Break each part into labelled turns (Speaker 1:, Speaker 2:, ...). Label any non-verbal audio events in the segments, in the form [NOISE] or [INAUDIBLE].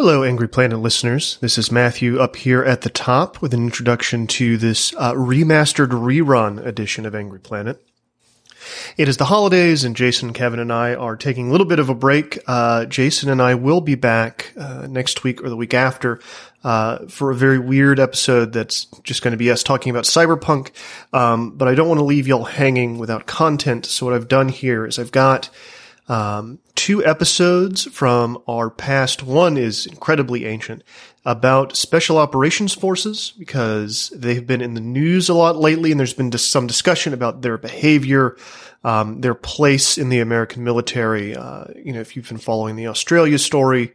Speaker 1: Hello, Angry Planet listeners. This is Matthew up here at the top with an introduction to this uh, remastered rerun edition of Angry Planet. It is the holidays, and Jason, Kevin, and I are taking a little bit of a break. Uh, Jason and I will be back uh, next week or the week after uh, for a very weird episode that's just going to be us talking about cyberpunk. Um, but I don't want to leave y'all hanging without content. So what I've done here is I've got um, two episodes from our past. One is incredibly ancient about special operations forces because they've been in the news a lot lately, and there's been some discussion about their behavior, um, their place in the American military. Uh, you know, if you've been following the Australia story,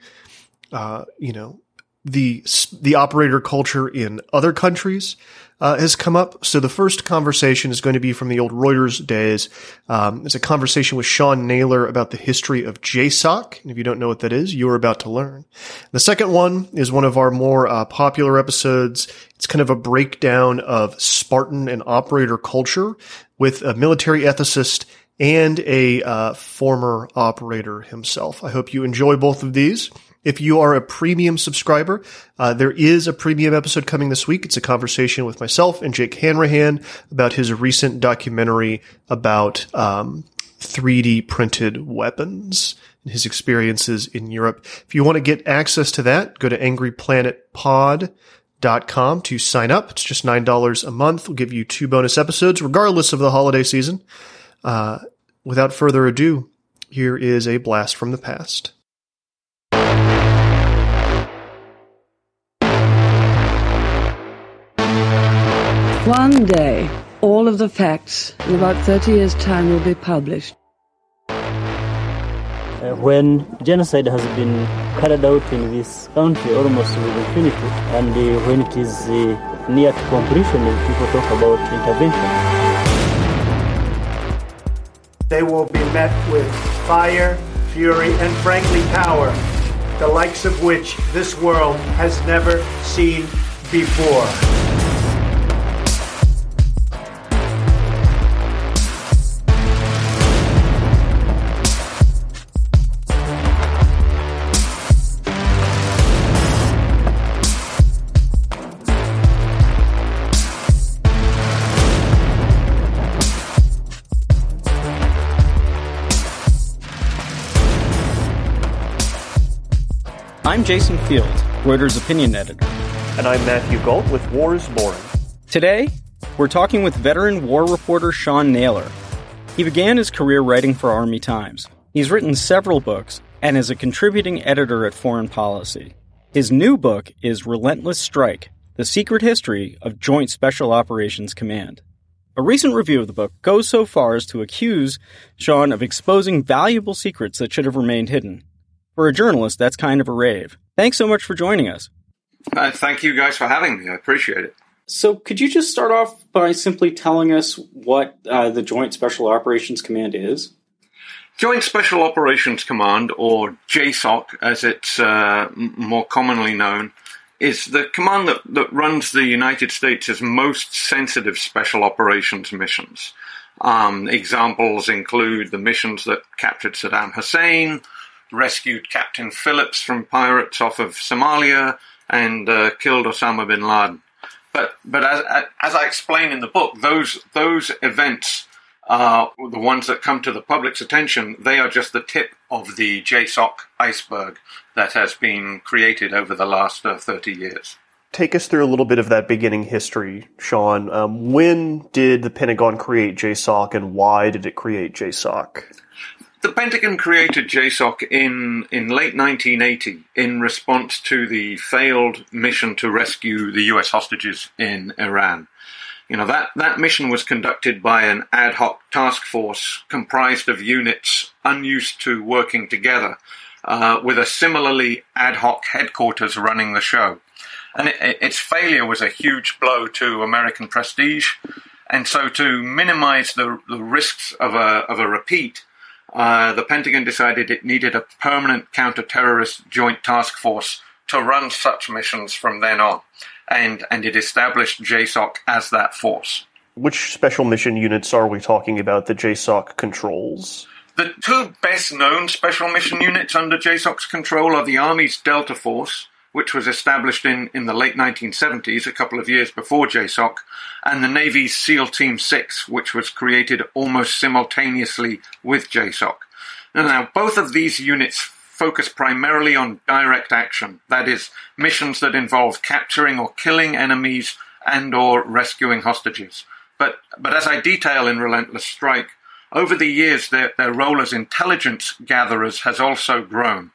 Speaker 1: uh, you know, the the operator culture in other countries uh, has come up. So the first conversation is going to be from the old Reuters days. Um, it's a conversation with Sean Naylor about the history of JSOC. And if you don't know what that is, you're about to learn. The second one is one of our more uh, popular episodes. It's kind of a breakdown of Spartan and operator culture with a military ethicist and a uh, former operator himself. I hope you enjoy both of these. If you are a premium subscriber, uh, there is a premium episode coming this week. It's a conversation with myself and Jake Hanrahan about his recent documentary about um, 3D printed weapons and his experiences in Europe. If you want to get access to that, go to angryplanetpod.com to sign up. It's just $9 a month. We'll give you two bonus episodes regardless of the holiday season. Uh, without further ado, here is a blast from the past.
Speaker 2: One day, all of the facts in about 30 years' time will be published.
Speaker 3: Uh, when genocide has been carried out in this country almost with impunity, and uh, when it is uh, near to completion, people talk about intervention.
Speaker 4: They will be met with fire, fury, and frankly power, the likes of which this world has never seen before.
Speaker 5: I'm Jason Field, Reuters opinion editor.
Speaker 1: And I'm Matthew Gault with War is Boring.
Speaker 5: Today, we're talking with veteran war reporter Sean Naylor. He began his career writing for Army Times. He's written several books and is a contributing editor at Foreign Policy. His new book is Relentless Strike The Secret History of Joint Special Operations Command. A recent review of the book goes so far as to accuse Sean of exposing valuable secrets that should have remained hidden. For a journalist, that's kind of a rave. Thanks so much for joining us.
Speaker 6: Uh, thank you guys for having me. I appreciate it.
Speaker 5: So, could you just start off by simply telling us what uh, the Joint Special Operations Command is?
Speaker 6: Joint Special Operations Command, or JSOC as it's uh, more commonly known, is the command that, that runs the United States' most sensitive special operations missions. Um, examples include the missions that captured Saddam Hussein, rescued Captain Phillips from pirates off of Somalia, and uh, killed Osama bin Laden. But but as as I explain in the book, those those events are the ones that come to the public's attention. They are just the tip of the JSOC iceberg that has been created over the last uh, thirty years.
Speaker 1: take us through a little bit of that beginning history, Sean. Um, when did the Pentagon create JSOC and why did it create JSOC?
Speaker 6: The Pentagon created JSOC in, in late 1980 in response to the failed mission to rescue the US hostages in Iran. You know, that, that mission was conducted by an ad hoc task force comprised of units unused to working together, uh, with a similarly ad hoc headquarters running the show. And it, its failure was a huge blow to American prestige. And so, to minimize the, the risks of a, of a repeat, uh, the Pentagon decided it needed a permanent counter-terrorist joint task force to run such missions from then on, and and it established JSOC as that force.
Speaker 1: Which special mission units are we talking about that JSOC controls?
Speaker 6: The two best known special mission units under JSOC's control are the Army's Delta Force, which was established in, in the late 1970s, a couple of years before JSOC, and the Navy's SEAL Team 6, which was created almost simultaneously with JSOC. Now, both of these units focus primarily on direct action, that is, missions that involve capturing or killing enemies and or rescuing hostages. But, but as I detail in Relentless Strike, over the years their, their role as intelligence gatherers has also grown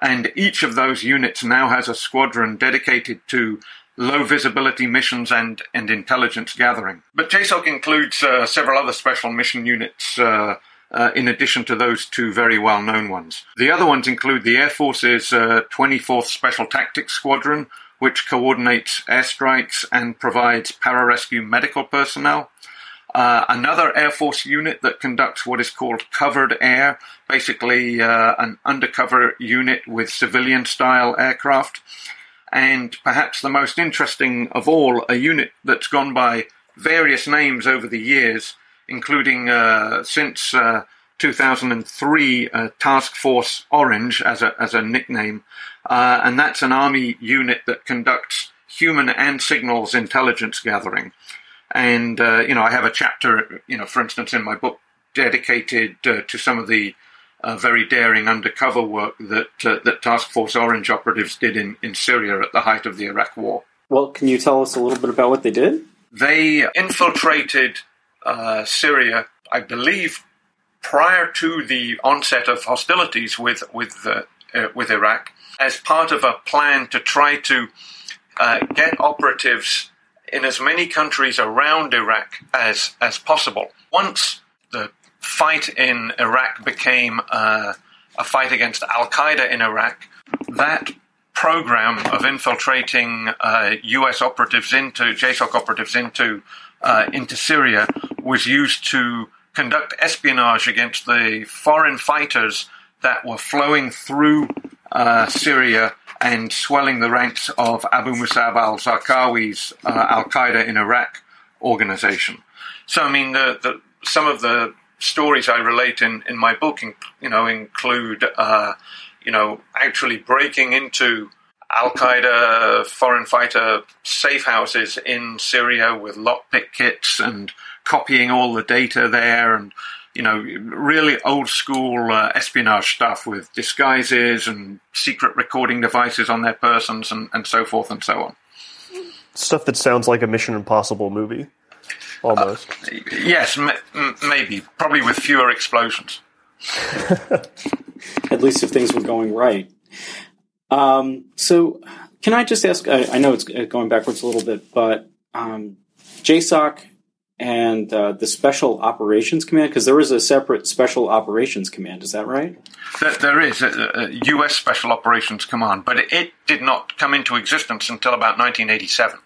Speaker 6: and each of those units now has a squadron dedicated to low visibility missions and, and intelligence gathering. But JSOC includes uh, several other special mission units uh, uh, in addition to those two very well known ones. The other ones include the Air Force's 24th uh, Special Tactics Squadron, which coordinates airstrikes and provides pararescue medical personnel. Uh, another Air Force unit that conducts what is called covered air, basically uh, an undercover unit with civilian style aircraft. And perhaps the most interesting of all, a unit that's gone by various names over the years, including uh, since uh, 2003 uh, Task Force Orange as a, as a nickname. Uh, and that's an Army unit that conducts human and signals intelligence gathering. And, uh, you know, I have a chapter, you know, for instance, in my book dedicated uh, to some of the uh, very daring undercover work that, uh, that Task Force Orange operatives did in, in Syria at the height of the Iraq War.
Speaker 7: Well, can you tell us a little bit about what they did?
Speaker 6: They infiltrated uh, Syria, I believe, prior to the onset of hostilities with, with, uh, with Iraq, as part of a plan to try to get operatives in as many countries around Iraq as, as possible. Once the fight in Iraq became uh, a fight against Al Qaeda in Iraq, that program of infiltrating uh, U.S. operatives into JSOC operatives into uh, into Syria was used to conduct espionage against the foreign fighters that were flowing through uh, Syria and swelling the ranks of Abu Musab al Zarqawi's uh, Al Qaeda in Iraq organization. So, I mean, the, the, some of the stories I relate in, in my book, you know, include, uh, you know, actually breaking into Al Qaeda foreign fighter safe houses in Syria with lockpick kits and copying all the data there and you know, really old school uh, espionage stuff with disguises and secret recording devices on their persons and, and so forth and so on.
Speaker 1: Stuff that sounds like a Mission Impossible movie, almost.
Speaker 6: Uh, yes, m- maybe. Probably with fewer explosions. [LAUGHS]
Speaker 7: At least if things were going right. Um, so, can I just ask? I, I, know it's going backwards a little bit, but um, JSOC and uh, the Special Operations Command? Because there is a separate Special Operations Command. Is that right?
Speaker 6: There is a, a U.S. Special Operations Command, but it did not come into existence until about 1987.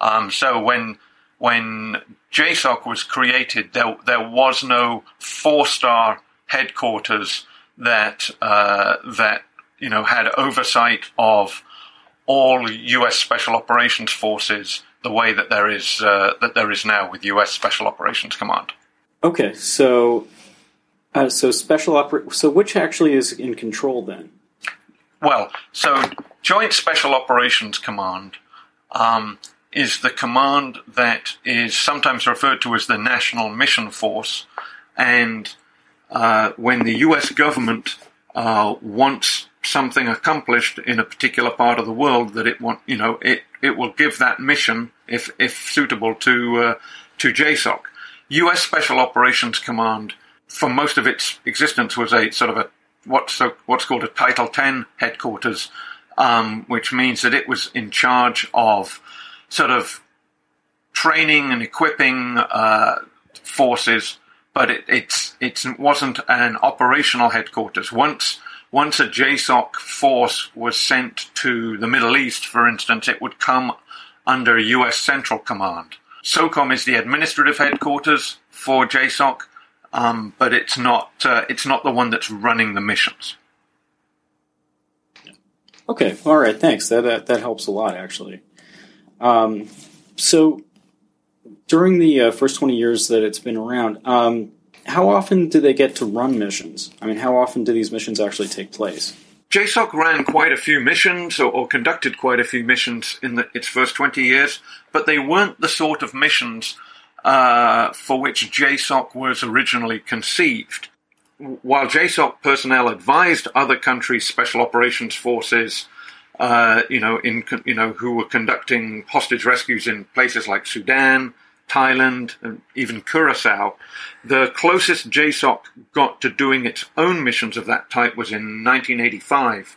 Speaker 6: Um, so when when JSOC was created, there there was no four star headquarters that uh, that you know had oversight of all U.S. Special Operations Forces the way that there is uh, that there is now with U.S. Special Operations Command.
Speaker 7: Okay, so uh, so special oper- so which actually is in control then?
Speaker 6: Well, so Joint Special Operations Command um, is the command that is sometimes referred to as the National Mission Force, and uh, when the U.S. government uh, wants something accomplished in a particular part of the world that it want, you know, it it will give that mission, if if suitable, to uh, to JSOC. U.S. Special Operations Command, for most of its existence, was a sort of a what's so, what's called a Title X headquarters, um, which means that it was in charge of sort of training and equipping uh, forces, but it it's it wasn't an operational headquarters. Once once a JSOC force was sent to the Middle East, for instance, it would come under U.S. Central Command. SOCOM is the administrative headquarters for JSOC, um, but it's not uh, it's not the one that's running the missions.
Speaker 7: Okay, all right, thanks. That that, that helps a lot, actually. Um, so, during the uh, first twenty years that it's been around, um, how often do they get to run missions? I mean, how often do these missions actually take place?
Speaker 6: JSOC ran quite a few missions, or, or conducted quite a few missions in the, its first 20 years, but they weren't the sort of missions uh, for which JSOC was originally conceived. While JSOC personnel advised other countries' special operations forces, uh, you know, in you know, who were conducting hostage rescues in places like Sudan, Thailand, and even Curacao. The closest JSOC got to doing its own missions of that type was in 1985,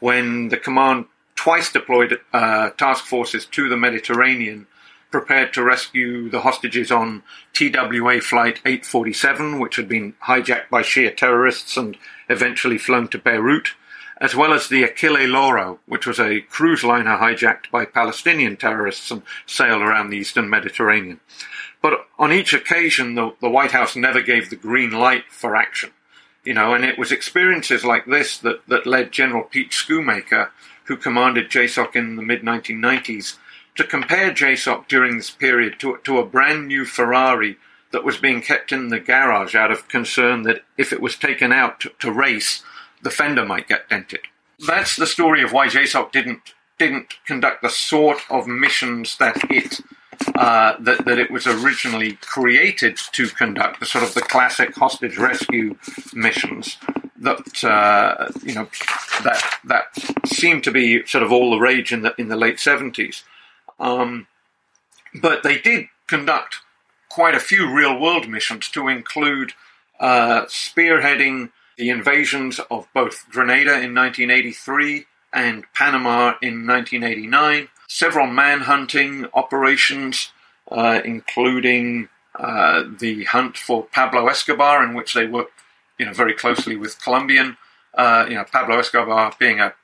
Speaker 6: when the command twice deployed uh, task forces to the Mediterranean, prepared to rescue the hostages on TWA Flight 847, which had been hijacked by Shia terrorists and eventually flown to Beirut as well as the Achille Lauro, which was a cruise liner hijacked by Palestinian terrorists and sailed around the eastern Mediterranean. But on each occasion, the, the White House never gave the green light for action. You know, and it was experiences like this that, that led General Pete Schoomaker, who commanded JSOC in the mid 1990s, to compare JSOC during this period to, to a brand new Ferrari that was being kept in the garage out of concern that if it was taken out to, to race, the fender might get dented. That's the story of why JSOC didn't didn't conduct the sort of missions that it uh, that that it was originally created to conduct, the sort of the classic hostage rescue missions that uh, you know that that seemed to be sort of all the rage in the in the late seventies. Um, but they did conduct quite a few real world missions to include uh, spearheading the invasions of both Grenada in 1983 and Panama in 1989, several manhunting operations, uh, including uh, the hunt for Pablo Escobar, in which they worked you know, very closely with Colombian, uh, you know, Pablo Escobar being a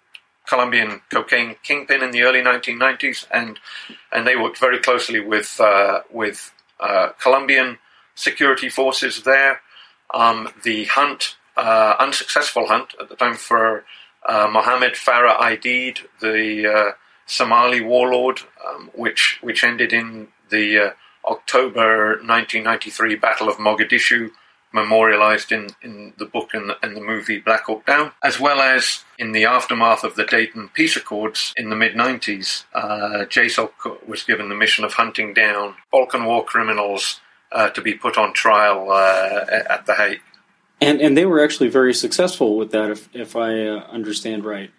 Speaker 6: Colombian cocaine kingpin in the early 1990s, and and they worked very closely with uh, with uh, Colombian security forces there. Um, the hunt uh, unsuccessful hunt at the time for uh, Mohammed Farah Aidid, the uh, Somali warlord, um, which which ended in the uh, October 1993 Battle of Mogadishu, memorialized in, in the book and and the movie Black Hawk Down, as well as in the aftermath of the Dayton Peace Accords in the mid 90s. Uh, JSOC was given the mission of hunting down Balkan war criminals uh, to be put on trial uh, at The Hague.
Speaker 7: And and they were actually very successful with that, if if I uh, understand right.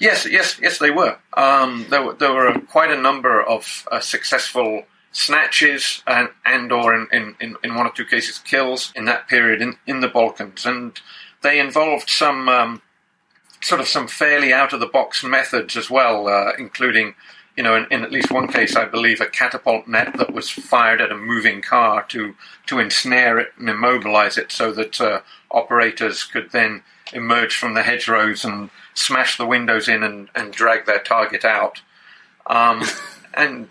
Speaker 6: Yes, yes, yes, they were. Um, there were there were quite a number of uh, successful snatches and and or in, in, in one or two cases kills in that period in, in the Balkans, and they involved some um, sort of some fairly out of the box methods as well, uh, including you know, in, in, at least one case, I believe, a catapult net that was fired at a moving car to to ensnare it and immobilize it, so that uh, operators could then emerge from the hedgerows and smash the windows in and, and drag their target out. Um, [LAUGHS] and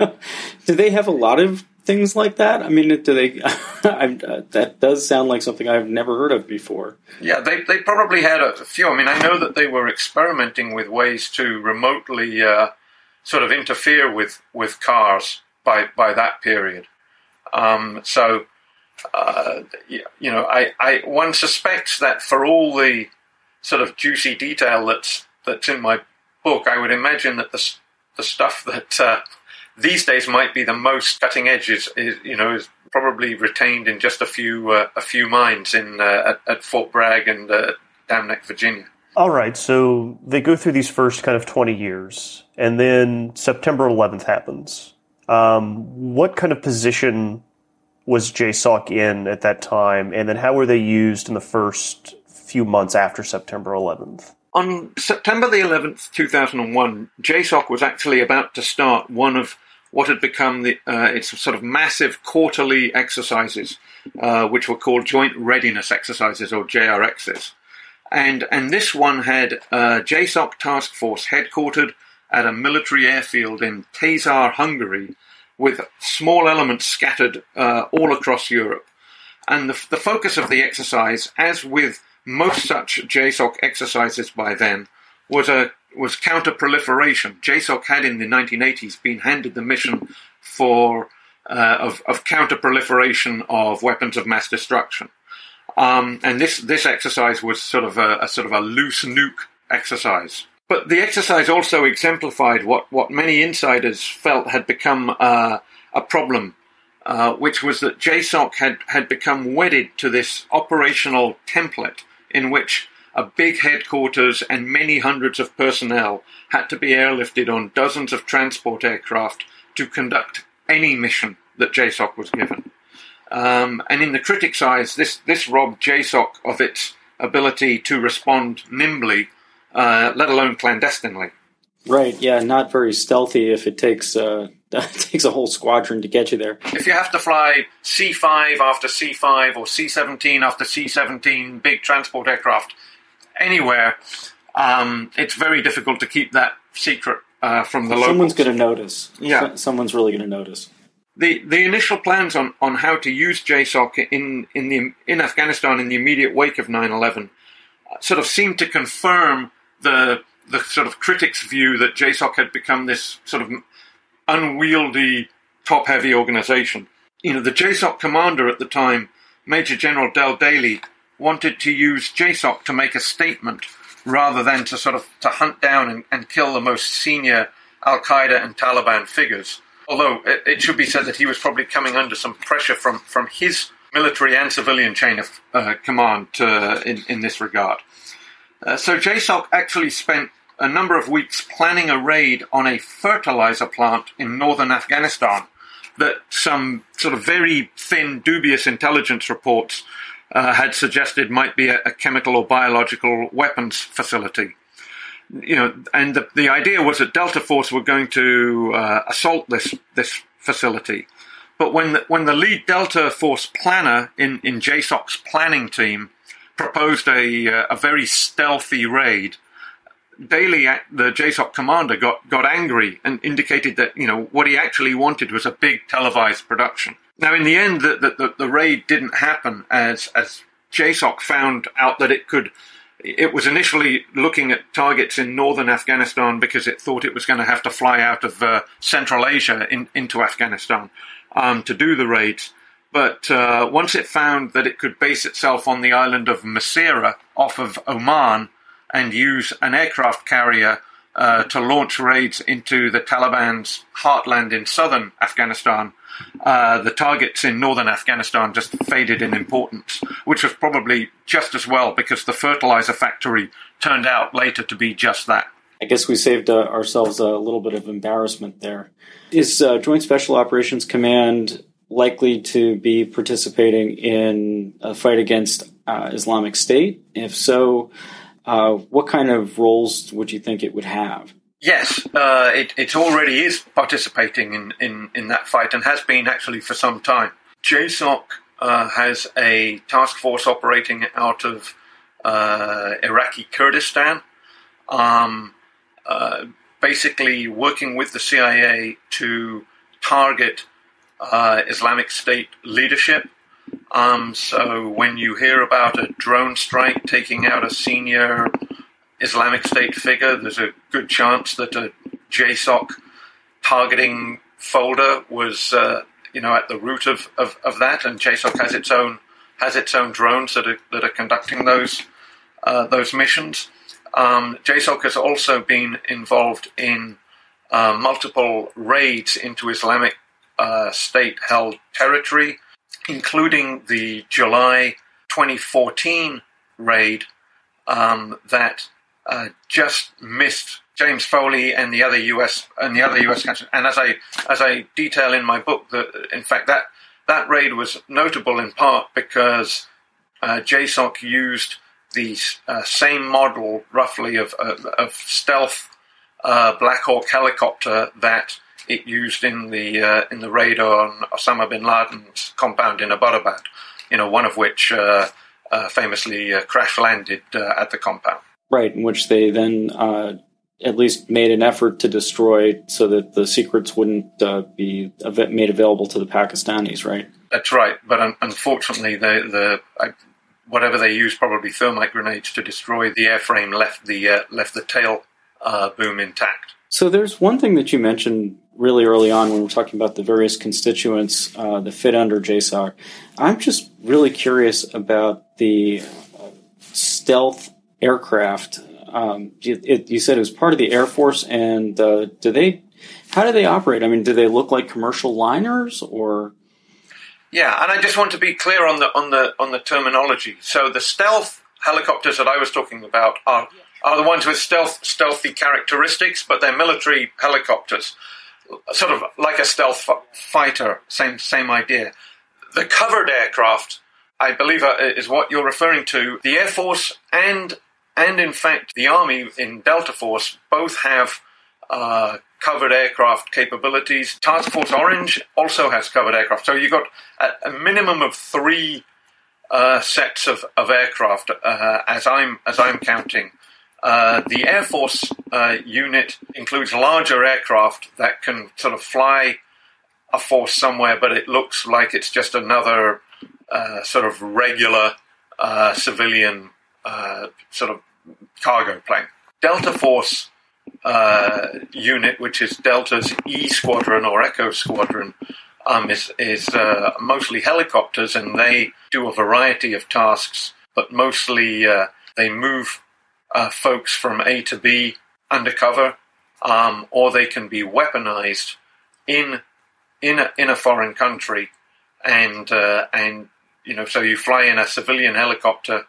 Speaker 7: do they have a lot of things like that? I mean, do they? [LAUGHS] uh, that does sound like something I've never heard of before.
Speaker 6: Yeah, they they probably had a few. I mean, I know that they were experimenting with ways to remotely. Uh, sort of interfere with, with cars by, by that period. Um, so, uh, you know, I, I, one suspects that for all the sort of juicy detail that's, that's in my book, I would imagine that the, the stuff that uh, these days might be the most cutting edge is, is you know, is probably retained in just a few, uh, a few mines in, uh, at, at, Fort Bragg and uh, Dam Neck, Virginia.
Speaker 1: All right, so they go through these first kind of 20 years, and then September 11th happens. Um, what kind of position was JSOC in at that time, and then how were they used in the first few months after September 11th?
Speaker 6: On September the 11th, 2001, JSOC was actually about to start one of what had become the, uh, its sort of massive quarterly exercises, uh, which were called Joint Readiness Exercises or JRXs. And, and this one had a JSOC task force headquartered at a military airfield in Taszár, Hungary, with small elements scattered uh, all across Europe. And the, the focus of the exercise, as with most such JSOC exercises by then, was a was counter-proliferation. JSOC had in the 1980s been handed the mission for uh, of, of counter-proliferation of weapons of mass destruction, um, and this this exercise was sort of a, a sort of a loose nuke exercise. But the exercise also exemplified what, what many insiders felt had become uh, a problem, uh, which was that JSOC had, had become wedded to this operational template in which a big headquarters and many hundreds of personnel had to be airlifted on dozens of transport aircraft to conduct any mission that JSOC was given. Um, and in the critics' eyes, this, this robbed JSOC of its ability to respond nimbly uh, let alone clandestinely.
Speaker 7: Right. Yeah. Not very stealthy. If it takes uh, [LAUGHS] takes a whole squadron to get you there.
Speaker 6: If you have to fly C five after C five or C seventeen after C seventeen, big transport aircraft anywhere, um, it's very difficult to keep that secret uh, from the locals.
Speaker 7: Someone's going to notice.
Speaker 6: Yeah.
Speaker 7: Someone's really going to notice.
Speaker 6: The, the initial plans on, on how to use JSOC in, in, the, in Afghanistan in the immediate wake of 9 11 uh, sort of seemed to confirm the the sort of critics' view that JSOC had become this sort of unwieldy, top-heavy organization. You know, the JSOC commander at the time, Major General Dell Dailey, wanted to use JSOC to make a statement rather than to sort of to hunt down and, and kill the most senior Al Qaeda and Taliban figures. Although it, should be said that he was probably coming under some pressure from, from his military and civilian chain of uh, command uh, in, in this regard. Uh, so JSOC actually spent a number of weeks planning a raid on a fertilizer plant in northern Afghanistan that some sort of very thin, dubious intelligence reports uh, had suggested might be a, a, chemical or biological weapons facility. You know, and the, the idea was that Delta Force were going to uh, assault this this facility. But when the, when the lead Delta Force planner in, in JSOC's planning team proposed a, uh, a very stealthy raid. Dailey, the JSOC commander, got, got angry and indicated that you know what he actually wanted was a big televised production. Now, in the end, the, the, the raid didn't happen as as JSOC found out that it could. It was initially looking at targets in northern Afghanistan because it thought it was going to have to fly out of uh, Central Asia in, into Afghanistan um, to do the raids. But uh, once it found that it could base itself on the island of Masirah off of Oman and use an aircraft carrier uh, to launch raids into the Taliban's heartland in southern Afghanistan, uh, the targets in northern Afghanistan just faded in importance, which was probably just as well because the fertilizer factory turned out later to be just that.
Speaker 7: I guess we saved uh, ourselves a little bit of embarrassment there. Is uh, Joint Special Operations Command likely to be participating in a fight against uh, Islamic State? If so, uh, what kind of roles would you think it would have?
Speaker 6: Yes, uh, it, it already is participating in, in, in that fight and has been actually for some time. JSOC uh, has a task force operating out of uh, Iraqi Kurdistan, um, uh, basically working with the CIA to target uh, Islamic State leadership. Um, so when you hear about a drone strike taking out a senior Islamic State figure, there's a good chance that a JSOC targeting folder was, uh, you know, at the root of, of, of, that, and JSOC has its own has its own drones that are that are conducting those uh, those missions. Um, JSOC has also been involved in uh, multiple raids into Islamic uh, state held territory, including the July 2014 raid um, that uh, just missed James Foley and the other U.S. and the other U.S. countries. And as I as I detail in my book, that in fact that that raid was notable in part because uh, JSOC used the uh, same model, roughly, of, of, stealth uh, Black Hawk helicopter that it used in the uh, in the raid on Osama bin Laden's compound in Abbottabad. You know, one of which uh, uh, famously crash landed at the compound.
Speaker 7: Right, in which they then at least made an effort to destroy so that the secrets wouldn't uh, be made available to the Pakistanis, right?
Speaker 6: That's right, but un- unfortunately, the, the I, whatever they used, probably thermite grenades to destroy the airframe, left the uh, left the tail uh, boom intact.
Speaker 7: So there's one thing that you mentioned really early on when we're talking about the various constituents uh, that fit under JSOC. I'm just really curious about the stealth aircraft um, you, it, you, said it was part of the Air Force, and uh, do they? How do they operate? I mean, do they look like commercial liners or?
Speaker 6: Yeah, and I just want to be clear on the on the on the terminology. So the stealth helicopters that I was talking about are are the ones with stealth stealthy characteristics, but they're military helicopters, sort of like a stealth fighter. Same same idea. The covered aircraft, I believe, uh, is what you're referring to. The Air Force and and in fact, the Army in Delta Force both have uh, covered aircraft capabilities. Task Force Orange also has covered aircraft. So you've got a, a minimum of three uh, sets of, of aircraft, uh, as I'm as I'm counting. Uh, the Air Force uh, unit includes larger aircraft that can sort of fly a force somewhere, but it looks like it's just another uh, sort of regular civilian sort of cargo plane. Delta Force uh, unit, which is Delta's E Squadron or Echo Squadron, um, is, is uh, mostly helicopters, and they do a variety of tasks, but mostly uh, they move uh, folks from A to B undercover, um, or they can be weaponized in in a, in a foreign country, and uh, and you know, so you fly in a civilian helicopter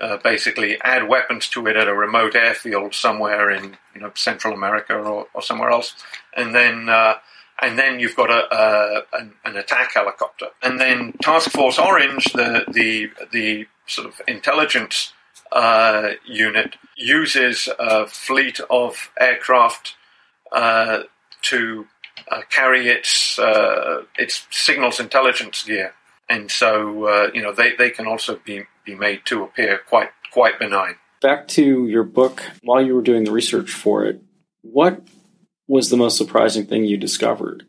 Speaker 6: uh, basically add weapons to it at a remote airfield somewhere in you know Central America or, or somewhere else, and then uh, and then you've got a, a an, an, attack helicopter, and then Task Force Orange, the the the sort of intelligence uh, unit, uses a fleet of aircraft uh, to uh, carry its its signals intelligence gear and so uh, you know they, they can also be, be made to appear quite quite benign.
Speaker 7: Back to your book, while you were doing the research for it, what was the most surprising thing you discovered?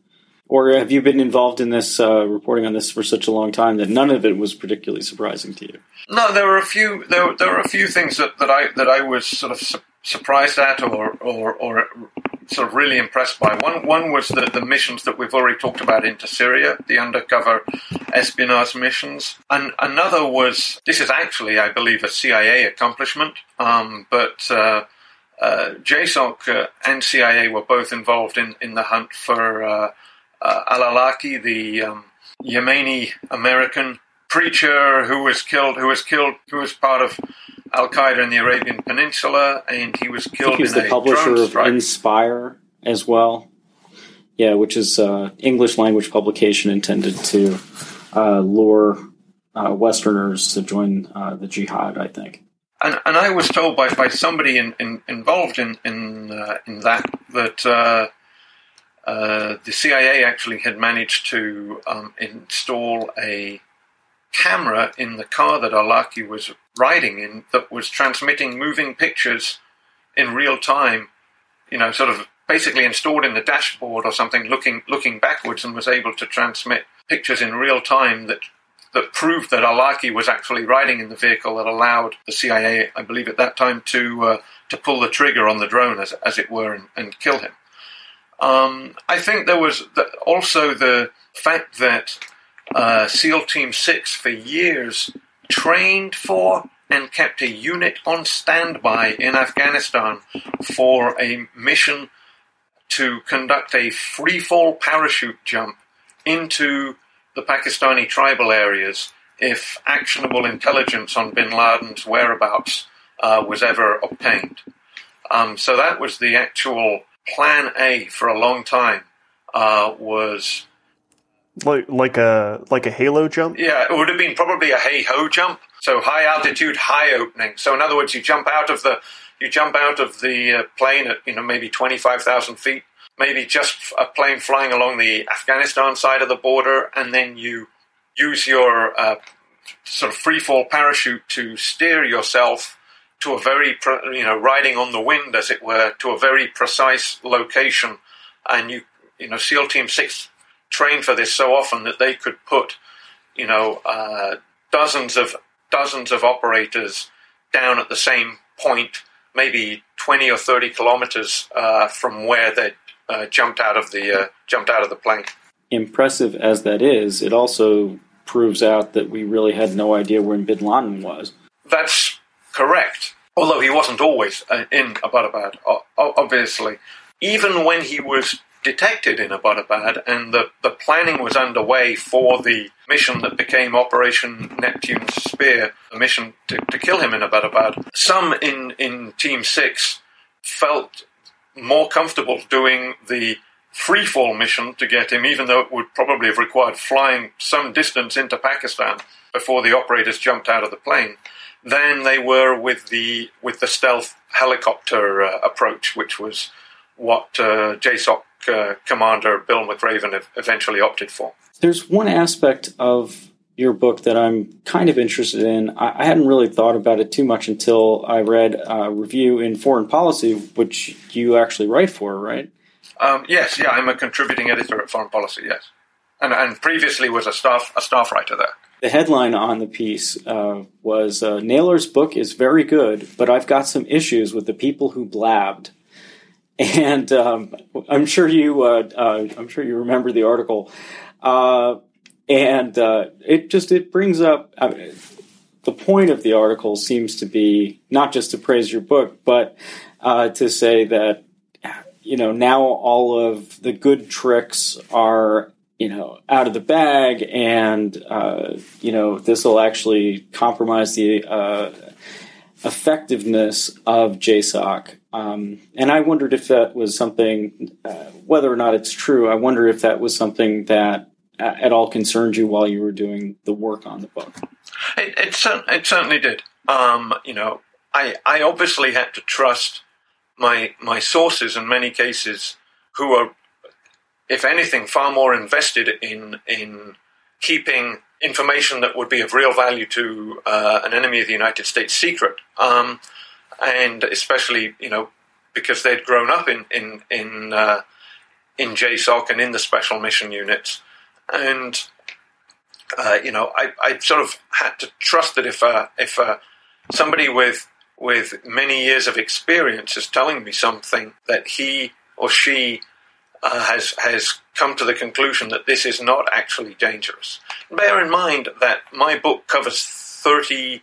Speaker 7: Or have you been involved in this uh, reporting on this for such a long time that none of it was particularly surprising to you?
Speaker 6: No, there were a few. There, there were a few things that, that I that I was sort of su- surprised at, or, or or sort of really impressed by. One one was the, the missions that we've already talked about into Syria, the undercover espionage missions. And another was this is actually, I believe, a CIA accomplishment, um, but. Uh, uh, JSOC uh, and CIA were both involved in, in the hunt for uh, uh, Al-Awlaki, the um, Yemeni American preacher who was killed, who was killed, who was part of Al Qaeda in the Arabian Peninsula, and he was killed.
Speaker 7: He's the publisher of Inspire as well. Yeah, which is uh, English language publication intended to uh, lure uh, Westerners to join uh, the jihad. I think.
Speaker 6: And, and I was told by, by somebody in, in, involved in in uh, in that that uh, the CIA actually had managed to um, install a camera in the car that Alaki was riding in that was transmitting moving pictures in real time, you know, sort of basically installed in the dashboard or something, looking looking backwards, and was able to transmit pictures in real time that that proved that Alaki was actually riding in the vehicle that allowed the CIA, I believe at that time, to uh, to pull the trigger on the drone, as as it were, and, and kill him. Um, I think there was the, also the fact that uh, SEAL Team 6 for years trained for and kept a unit on standby in Afghanistan for a mission to conduct a freefall parachute jump into the Pakistani tribal areas if actionable intelligence on bin Laden's whereabouts uh, was ever obtained. Um, so that was the actual plan A for a long time. Uh, was
Speaker 1: like like a like a halo jump.
Speaker 6: Yeah, it would have been probably a HAHO jump. So high altitude, high opening. So in other words, you jump out of the you jump out of the uh, plane at you know maybe twenty five thousand feet, maybe just a plane flying along the Afghanistan side of the border, and then you use your uh, sort of free fall parachute to steer yourself to a very you know riding on the wind as it were to a very precise location, and you you know SEAL Team Six trained for this so often that they could put, you know, uh, dozens of dozens of operators down at the same point, maybe twenty or thirty kilometers uh, from where they uh, jumped out of the uh, jumped out of the plane.
Speaker 7: Impressive as that is, it also proves out that we really had no idea where Bin Laden was.
Speaker 6: That's correct. Although he wasn't always uh, in Abbottabad, obviously. Even when he was detected in Abbottabad, and the, the planning was underway for the mission that became Operation Neptune's Spear, the mission to, to kill him in Abbottabad. Some in, in Team 6 felt more comfortable doing the freefall mission to get him, even though it would probably have required flying some distance into Pakistan before the operators jumped out of the plane, than they were with the with the stealth helicopter uh, approach, which was what uh, JSOC uh, Commander Bill McRaven eventually opted for.
Speaker 7: There's one aspect of your book that I'm kind of interested in. I, I hadn't really thought about it too much until I read a review in Foreign Policy, which you actually write for, right?
Speaker 6: Um, yes, yeah, I'm a contributing editor at Foreign Policy. Yes, and and previously was a staff a staff writer there.
Speaker 7: The headline on the piece uh, was uh, Naylor's book is very good, but I've got some issues with the people who blabbed and um, I'm sure you uh, uh, I'm sure you remember the article, uh, and uh, it just it brings up I mean, the point of the article seems to be not just to praise your book, but uh, to say that you know now all of the good tricks are you know out of the bag, and uh, you know this will actually compromise the effectiveness of JSOC. Um, and I wondered if that was something, uh, whether or not it's true, I wonder if that was something that at all concerned you while you were doing the work on the book.
Speaker 6: It, it, it certainly did. Um, you know, I, I obviously had to trust my my sources in many cases, who are, if anything, far more invested in in keeping information that would be of real value to uh, an enemy of the United States secret, um, and especially you know because they'd grown up in in in uh, in JSOC and in the special mission units, and uh, you know I, I sort of had to trust that if uh, if uh, somebody with with many years of experience is telling me something that he or she uh, has has come to the conclusion that this is not actually dangerous. Bear in mind that my book covers 30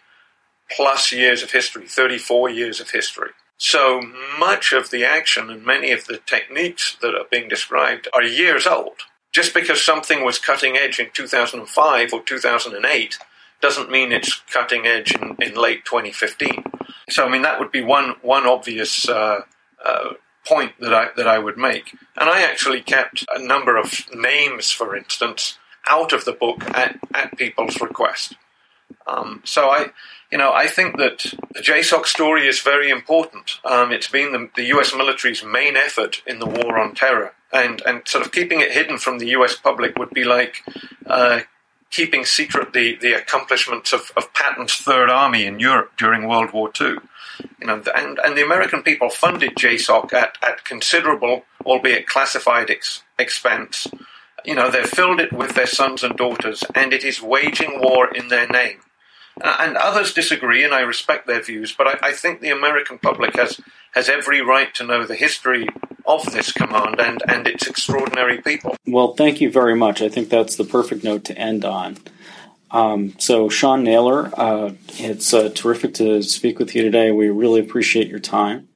Speaker 6: plus years of history, 34 years of history. So much of the action and many of the techniques that are being described are years old. Just because something was cutting edge in 2005 or 2008 doesn't mean it's cutting edge in, in late 2015. So, I mean, that would be one, one obvious uh, uh, point that I that I would make. And I actually kept a number of names, for instance, out of the book at, at people's request. Um, so I, you know, I think that the JSOC story is very important. Um, it's been the, the, U.S. military's main effort in the war on terror, and and sort of keeping it hidden from the U.S. public would be like uh, keeping secret the, the accomplishments of, of Patton's Third Army in Europe during World War II. You know, and, and the American people funded JSOC at, at considerable, albeit classified ex- expense. You know, they've filled it with their sons and daughters, and it is waging war in their name. Uh, and others disagree, and I respect their views, but I, I, think the American public has, has every right to know the history of this command and, and its extraordinary people.
Speaker 7: Well, thank you very much. I think that's the perfect note to end on. Um, so, Sean Naylor, uh, it's uh, terrific to speak with you today. We really appreciate your time.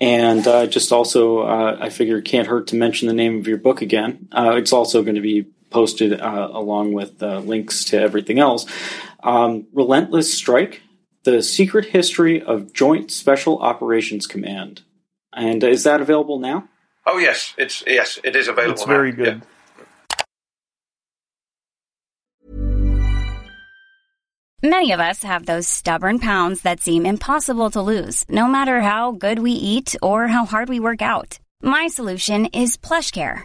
Speaker 7: And uh, just also, uh, I figure it can't hurt to mention the name of your book again. Uh, it's also going to be posted uh, along with links to everything else. Um, Relentless Strike The Secret History of Joint Special Operations Command And is that available now?
Speaker 6: Oh yes, it's yes, it is available.
Speaker 1: It's very
Speaker 6: now.
Speaker 1: good.
Speaker 8: Many of us have those stubborn pounds that seem impossible to lose, no matter how good we eat or how hard we work out. My solution is PlushCare.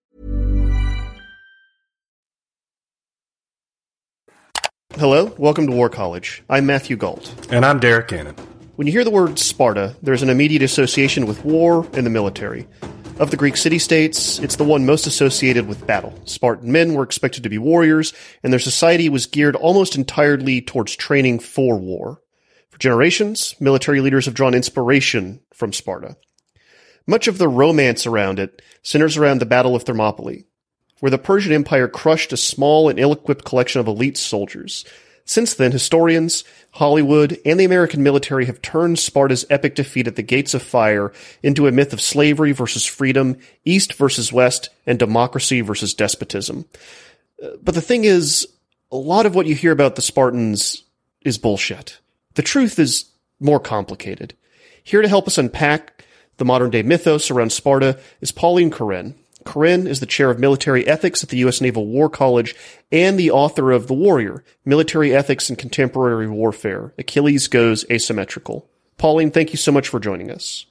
Speaker 1: Hello, welcome to War College. I'm Matthew Gault.
Speaker 9: And I'm Derek Gannon.
Speaker 1: When you hear the word Sparta, there's an immediate association with war and the military. Of the Greek city states, it's the one most associated with battle. Spartan men were expected to be warriors, and their society was geared almost entirely towards training for war. For generations, military leaders have drawn inspiration from Sparta. Much of the romance around it centers around the Battle of Thermopylae, where the Persian Empire crushed a small and ill-equipped collection of elite soldiers. Since then, historians, Hollywood, and the American military have turned Sparta's epic defeat at the Gates of Fire into a myth of slavery versus freedom, East versus West, and democracy versus despotism. Uh, But the thing is, a lot of what you hear about the Spartans is bullshit. The truth is more complicated. Here to help us unpack the modern day mythos around Sparta is Pauline Kaurin. Kaurin is the chair of military ethics at the U.S. Naval War College and the author of The Warrior, Military Ethics in Contemporary Warfare. Achilles Goes Asymmetrical. Pauline, thank you so much for joining us.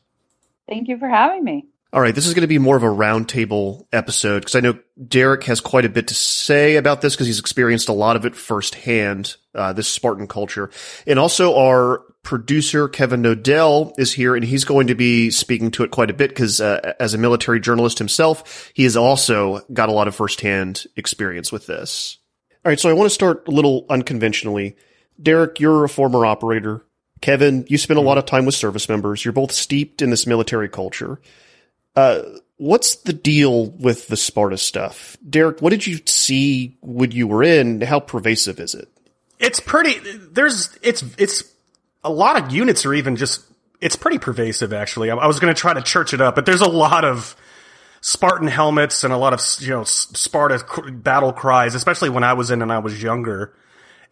Speaker 10: Thank you for having me.
Speaker 1: All right, this is going to be more of a roundtable episode because I know Derek has quite a bit to say about this because he's experienced a lot of it firsthand, uh, this Spartan culture. And also our producer, Kevin Knodell, is here and he's going to be speaking to it quite a bit because uh, as a military journalist himself, he has also got a lot of firsthand experience with this. All right, so I want to start a little unconventionally. Derek, you're a former operator. Kevin, you spent a lot of time with service members. You're both steeped in this military culture. Uh, what's the deal with the Sparta stuff? Derek, what did you see when you were in? How pervasive is it?
Speaker 9: It's pretty. There's. It's. It's. A lot of units are even just. It's pretty pervasive, actually. I, I was going to try to church it up, but there's a lot of Spartan helmets and a lot of you know Sparta battle cries, especially when I was in and I was younger.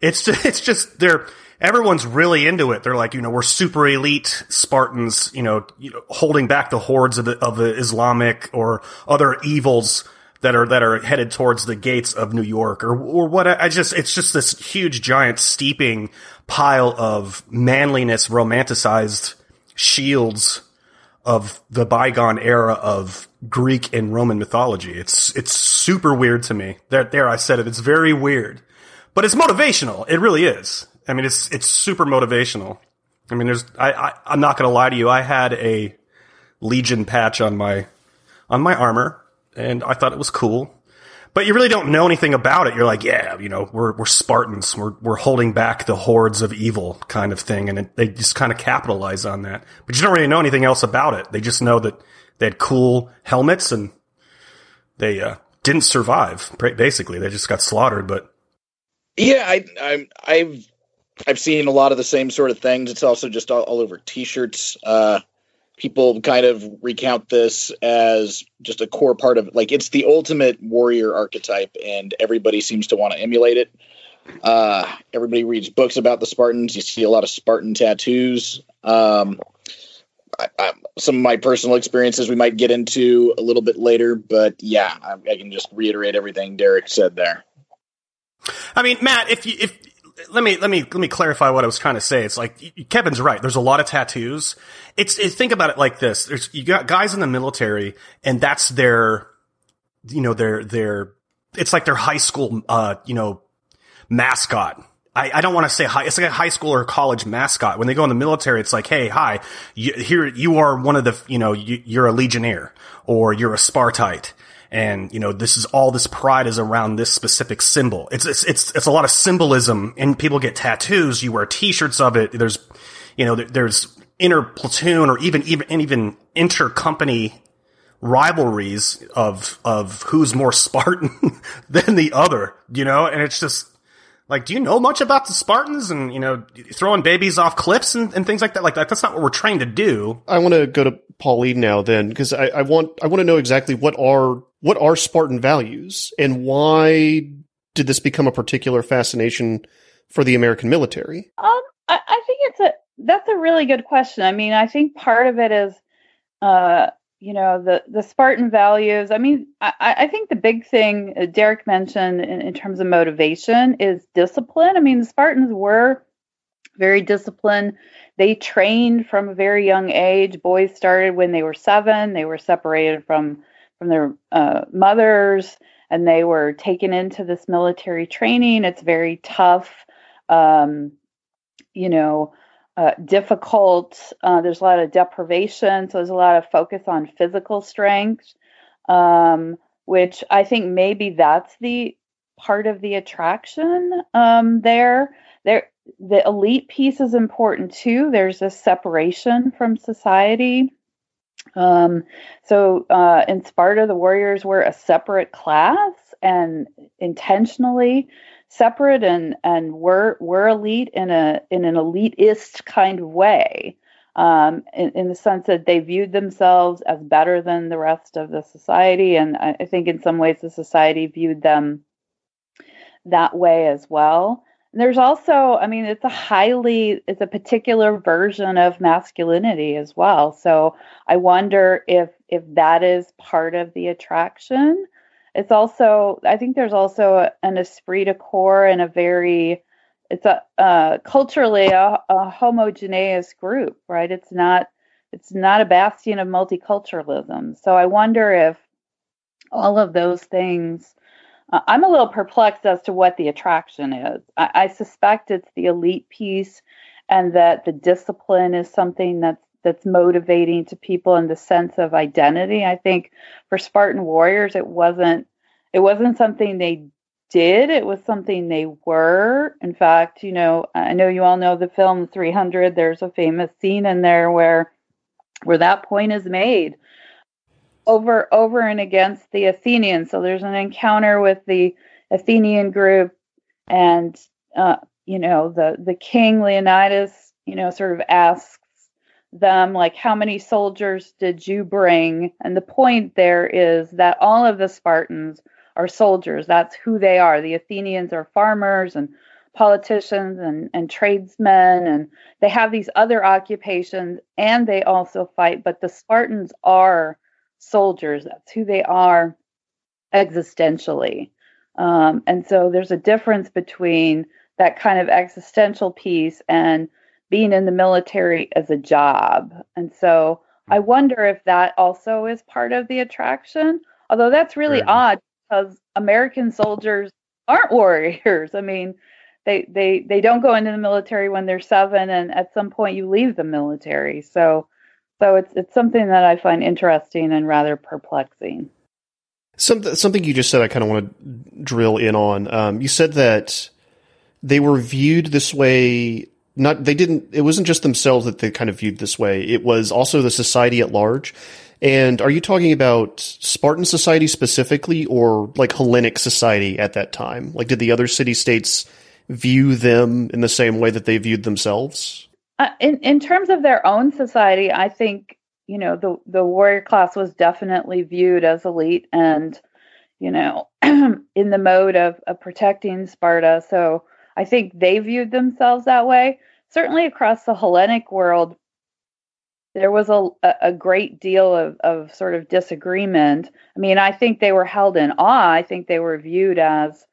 Speaker 9: It's just, [LAUGHS] it's just they're everyone's really into it. They're like, you know, we're super elite Spartans, you know, you know holding back the hordes of the, of the Islamic or other evils that are that are headed towards the gates of New York or or what I just it's just this huge giant steeping pile of manliness romanticized shields of the bygone era of Greek and Roman mythology. It's it's super weird to me. There there I said it. It's very weird. But it's motivational. It really is. I mean it's it's super motivational. I mean there's I, I I'm not gonna lie to you, I had a Legion patch on my on my armor and I thought it was cool. But you really don't know anything about it. You're like, yeah, you know, we're we're Spartans. We're we're holding back the hordes of evil, kind of thing, and it, they just kind of capitalize on that. But you don't really know anything else about it. They just know that they had cool helmets and they uh, didn't survive. Basically, they just got slaughtered. But
Speaker 11: Yeah, I, I, I've I've seen a lot of the same sort of things. It's also just all, all over T-shirts. Uh, people kind of recount this as just a core part of like it's the ultimate warrior archetype, and everybody seems to want to emulate it. Uh, everybody reads books about the Spartans. You see a lot of Spartan tattoos. Um, I, I, some of my personal experiences we might get into a little bit later, but yeah, I, I can just reiterate everything Derek said there.
Speaker 9: I mean, Matt, if you if let me let me let me clarify what I was trying to say. It's like Kevin's right. There's a lot of tattoos. It's, it's think about it like this. There's you got guys in the military, and that's their, you know, their their. It's like their high school, uh, you know, mascot. I, I don't want to say high. It's like a high school or college mascot. When they go in the military, it's like, hey, hi, you, here you are one of the, you know, you, you're a legionnaire or you're a Spartite, and you know this is all this pride is around this specific symbol. It's it's it's it's a lot of symbolism, and people get tattoos. You wear T-shirts of it. There's, you know, there's inter platoon or even even and even inter company rivalries of of who's more [LAUGHS] Spartan than the other, you know, and it's just like, do you know much about the Spartans and you know throwing babies off cliffs and, and things like that? Like that, that's not what we're trained to do.
Speaker 1: I want to go to Pauline now then because I, I want I want to know exactly what are what are Spartan values and why did this become a particular fascination for the American military?
Speaker 10: Um, I, I think it's a that's a really good question. I mean, I think part of it is, uh, you know, the the Spartan values. I mean, I, I think the big thing uh, Derek mentioned in, in terms of motivation is discipline. I mean, the Spartans were very disciplined. They trained from a very young age. Boys started when they were seven. They were separated from from their uh, mothers, and they were taken into this military training. It's very tough. Um, you know, uh, difficult. Uh, there's a lot of deprivation, so there's a lot of focus on physical strength, um, which I think maybe that's the part of the attraction um, there. There, the elite piece is important too. There's a separation from society. Um, so uh, in Sparta, the warriors were a separate class and intentionally separate and and were were elite in a in an elitist kind of way um, in, in, the sense that they viewed themselves as better than the rest of the society. And I, I, think in some ways the society viewed them that way as well. And there's also i mean it's a highly it's a particular version of masculinity as well. So i wonder if if that is part of the attraction it's also i think there's also an esprit de corps and a very it's a uh, culturally a, a, homogeneous group right? It's not it's not a bastion of multiculturalism. So i wonder if all of those things uh, i'm a little perplexed as to what the attraction is. I, I suspect it's the elite piece and that the discipline is something that's that's motivating to people in the sense of identity. I think for Spartan warriors, it wasn't it wasn't something they did. It was something they were. In fact, you know, I know you all know the film 300. There's a famous scene in there where where that point is made over over and against the Athenians. So there's an encounter with the Athenian group, and uh, you know the the king Leonidas, you know, sort of asks them like how many soldiers did you bring and the point there is that all of the spartans are soldiers that's who they are the athenians are farmers and politicians and, and tradesmen and they have these other occupations and they also fight but the spartans are soldiers that's who they are existentially um, and so there's a difference between that kind of existential piece and being in the military as a job. And so I hmm. wonder if that also is part of the attraction. Although that's really odd because American soldiers aren't warriors. [LAUGHS] I mean, they they they don't go into the military when they're 7 and at some point you leave the military. So so it's it's something that I find interesting and rather perplexing.
Speaker 1: Something something you just said I kind of want to drill in on. Um, you said that they were viewed this way not they didn't it wasn't just themselves that they kind of viewed this way it was also the society at large and are you talking about spartan society specifically or like hellenic society at that time? Like did the other city states view them in the same way that they viewed themselves?
Speaker 10: Uh, in in terms of their own society i think you know the the warrior class was definitely viewed as elite and you know [CLEARS THROAT] in the mode of, of protecting sparta. So I think they viewed themselves that way. Certainly across the Hellenic world, there was a, a great deal of, of sort of disagreement. I mean, I think they were held in awe. I think they were viewed as,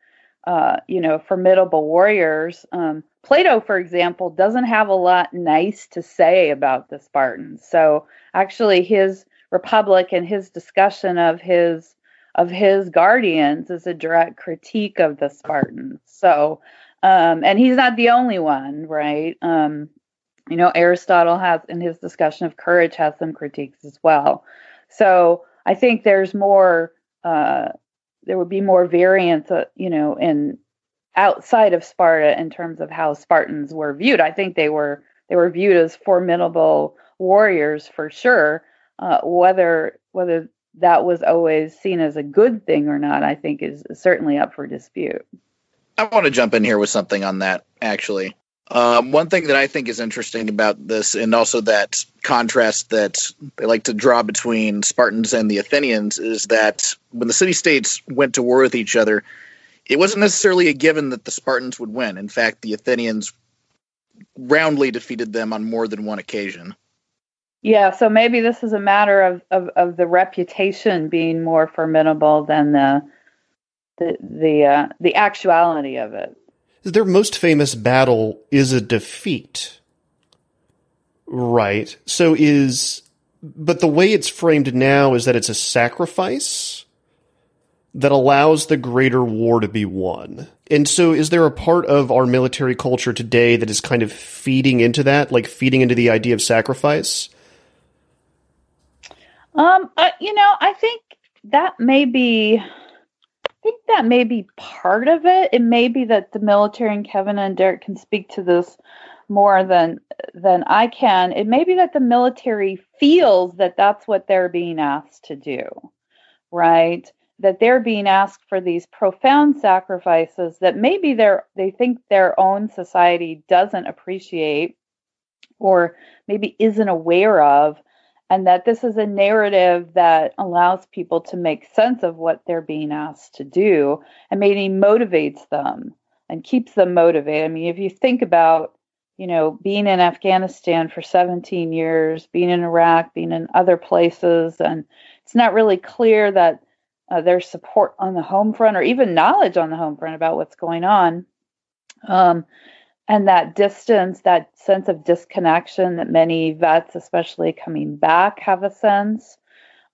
Speaker 10: uh, you know, formidable warriors. Um, Plato, for example, doesn't have a lot nice to say about the Spartans. So actually, his Republic and his discussion of his of his guardians is a direct critique of the Spartans. So Um, and he's not the only one, right? Um, you know, Aristotle has, in his discussion of courage, has some critiques as well. So I think there's more, uh, there would be more variance, uh, you know, in outside of Sparta in terms of how Spartans were viewed. I think they were they were viewed as formidable warriors for sure. Uh, whether whether that was always seen as a good thing or not, I think is certainly up for dispute.
Speaker 11: I want to jump in here with something on that, actually. Um, one thing that I think is interesting about this, and also that contrast that they like to draw between Spartans and the Athenians, is that when the city states went to war with each other, it wasn't necessarily a given that the Spartans would win. In fact, the Athenians roundly defeated them on more than one occasion.
Speaker 10: Yeah, so maybe this is a matter of, of, of the reputation being more formidable than the the the uh, the actuality of it.
Speaker 1: Their most famous battle is a defeat, right? So is but the way it's framed now is that it's a sacrifice that allows the greater war to be won. And so is there a part of our military culture today that is kind of feeding into that, like feeding into the idea of sacrifice?
Speaker 10: Um, uh, you know, I think that may be think that may be part of it. It may be that the military and Kevin and Derek can speak to this more than than I can. It may be that the military feels that that's what they're being asked to do, right? that they're being asked for these profound sacrifices that maybe they they think their own society doesn't appreciate or maybe isn't aware of and that this is a narrative that allows people to make sense of what they're being asked to do and maybe motivates them and keeps them motivated. I mean, if you think about, you know, being in Afghanistan for 17 years, being in Iraq, being in other places, and it's not really clear that uh, their support on the home front or even knowledge on the home front about what's going on. Um, and that distance, that sense of disconnection that many vets, especially coming back, have a sense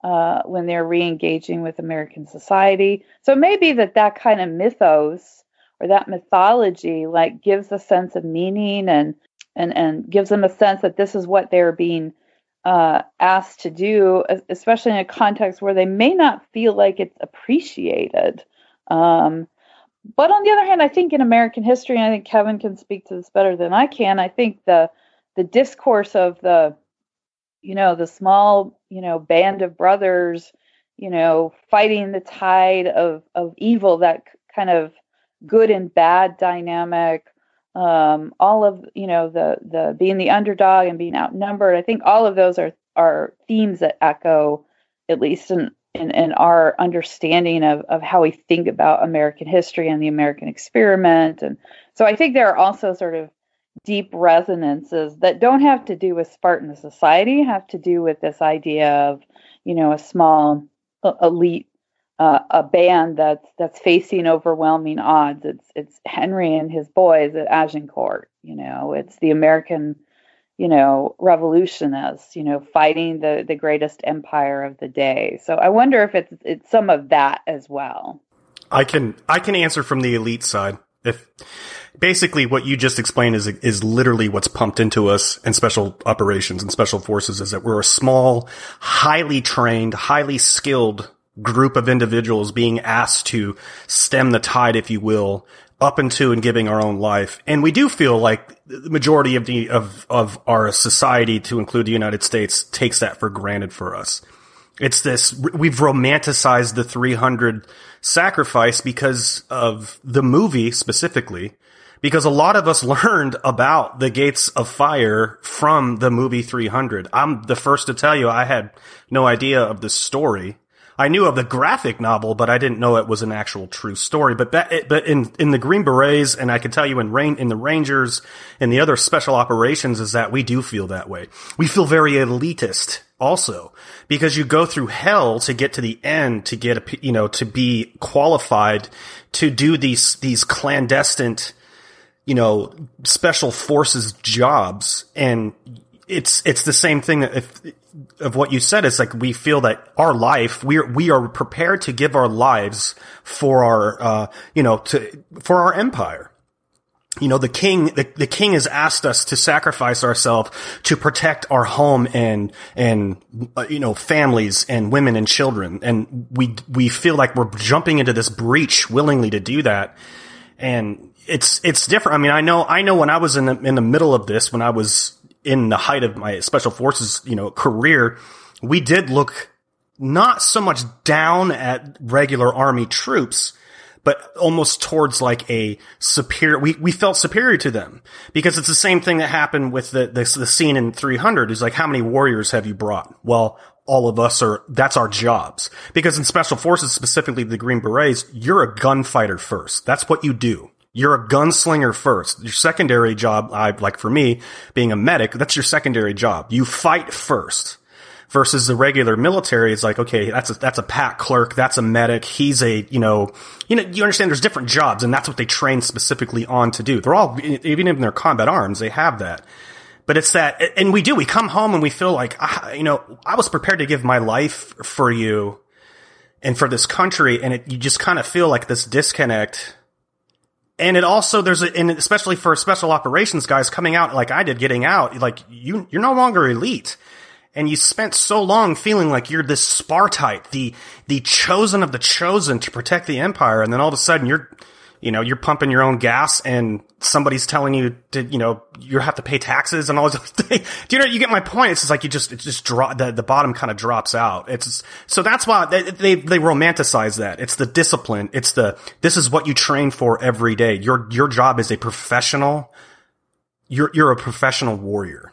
Speaker 10: uh, when they're re-engaging with American society. So maybe that that kind of mythos or that mythology like gives a sense of meaning and and and gives them a sense that this is what they're being uh, asked to do, especially in a context where they may not feel like it's appreciated. Um, but on the other hand, I think in American history, and I think Kevin can speak to this better than I can. I think the the discourse of the, you know, the small, you know, band of brothers, you know, fighting the tide of of evil, that kind of good and bad dynamic, um, all of you know the the being the underdog and being outnumbered. I think all of those are are themes that echo, at least in in our understanding of of how we think about American history and the American experiment. And so I think there are also sort of deep resonances that don't have to do with Spartan society, have to do with this idea of you know a small elite uh, a band that's that's facing overwhelming odds. It's it's Henry and his boys at Agincourt. You know, it's the American, you know, revolutionists. You know, fighting the the greatest empire of the day. So I wonder if it's it's some of that as well.
Speaker 9: I can I can answer from the elite side. If basically what you just explained is is literally what's pumped into us in special operations and special forces is that we're a small, highly trained, highly skilled group of individuals being asked to stem the tide, if you will, up into and giving our own life. And we do feel like the majority of the, of, of our society, to include the United States, takes that for granted for us. It's this, we've romanticized the 300 sacrifice because of the movie specifically, because a lot of us [LAUGHS] learned about the gates of fire from the movie 300. I'm the first to tell you I had no idea of the story I knew of the graphic novel, but I didn't know it was an actual true story. But but in in the Green Berets, and I can tell you in rain in the Rangers and the other special operations, is that we do feel that way. We feel very elitist also because you go through hell to get to the end to get a, you know to be qualified to do these these clandestine you know special forces jobs and it's it's the same thing that if of what you said is like we feel that our life we are we are prepared to give our lives for our uh you know to for our empire you know, the king, the, the king has asked us to sacrifice ourselves to protect our home and, and, uh, you know, families and women and children. And we, we feel like we're jumping into this breach willingly to do that. And it's, it's different. I mean, I know, I know when I was in the, in the middle of this, when I was in the height of my special forces, you know, career, we did look not so much down at regular army troops, but almost towards like a superior, we, we felt superior to them because it's the same thing that happened with the, the, the scene in 300 is like, how many warriors have you brought? Well, all of us are, that's our jobs. Because in special forces, specifically the Green Berets, you're a gunfighter first. That's what you do. You're a gunslinger first. Your secondary job, I, like for me, being a medic, that's your secondary job. You fight first versus the regular military is like, okay, that's a, that's a pack clerk. That's a medic. He's a, you know, you know, you understand there's different jobs and that's what they train specifically on to do. They're all, even in their combat arms, they have that. But it's that, and we do, we come home and we feel like, ah, you know, I was prepared to give my life for you and for this country. And it, you just kind of feel like this disconnect. And it also, there's a, and especially for special operations guys coming out like I did, getting out, like you, you're no longer elite. And you spent so long feeling like you're this Spartite, the the chosen of the chosen to protect the empire, and then all of a sudden you're, you know, you're pumping your own gas, and somebody's telling you to, you know, you have to pay taxes and all [LAUGHS] this. Do you know? You get my point. It's just like you just it just drop the the bottom kind of drops out. It's so that's why they, they they romanticize that. It's the discipline. It's the this is what you train for every day. Your your job is a professional. You're you're a professional warrior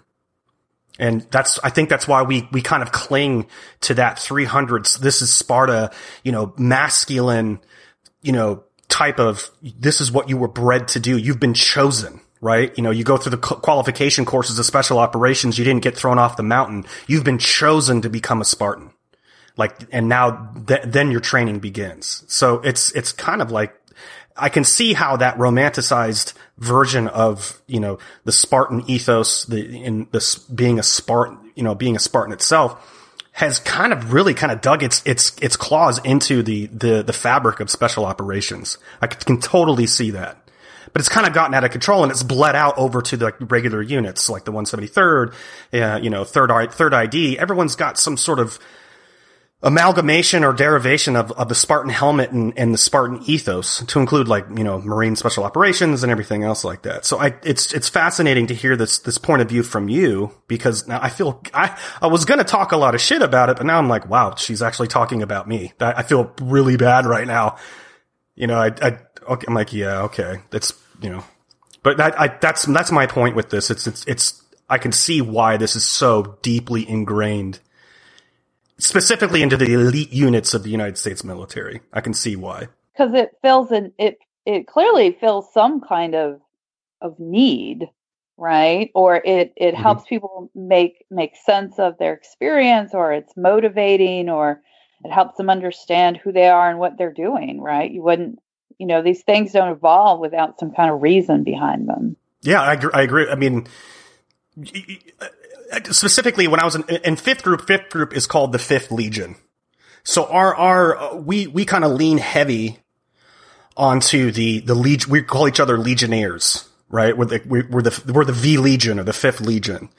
Speaker 9: and that's, I think that's why we, we kind of cling to that 300s. This is Sparta, you know, masculine, you know, type of, this is what you were bred to do. You've been chosen, right? You know, you go through the qualification courses of special operations. You didn't get thrown off the mountain. You've been chosen to become a Spartan. Like, and now th- then your training begins. So it's, it's kind of like I can see how that romanticized version of, you know, the Spartan ethos, the, in this being a Spartan, you know, being a Spartan itself has kind of really kind of dug its, its, its claws into the, the, the fabric of special operations. I can totally see that. But it's kind of gotten out of control and it's bled out over to the regular units like the 173rd, uh, you know, third, third ID. Everyone's got some sort of, amalgamation or derivation of, of the Spartan helmet and, and the Spartan ethos to include like, you know, Marine special operations and everything else like that. So I, it's, it's fascinating to hear this, this point of view from you because now I feel, I, I was going to talk a lot of shit about it, but now I'm like, wow, she's actually talking about me. I, I feel really bad right now. You know, I, I, okay, I'm like, yeah, okay. That's, you know, but I, I, that's, that's my point with this. It's, it's, it's, I can see why this is so deeply ingrained specifically into the elite units of the United States military. I can see why.
Speaker 10: Because it fills in it it clearly fills some kind of of need, right? Or it it mm-hmm. helps people make make sense of their experience or it's motivating or it helps them understand who they are and what they're doing, right? You wouldn't you know, these things don't evolve without some kind of reason behind them.
Speaker 9: Yeah, I, I agree. I mean, specifically when I was in, in, fifth group, fifth group is called the fifth legion. So our, our, uh, we, we kind of lean heavy onto the, the legion, we call each other legionnaires, right? We're the, we're the, we're the V legion or the fifth legion.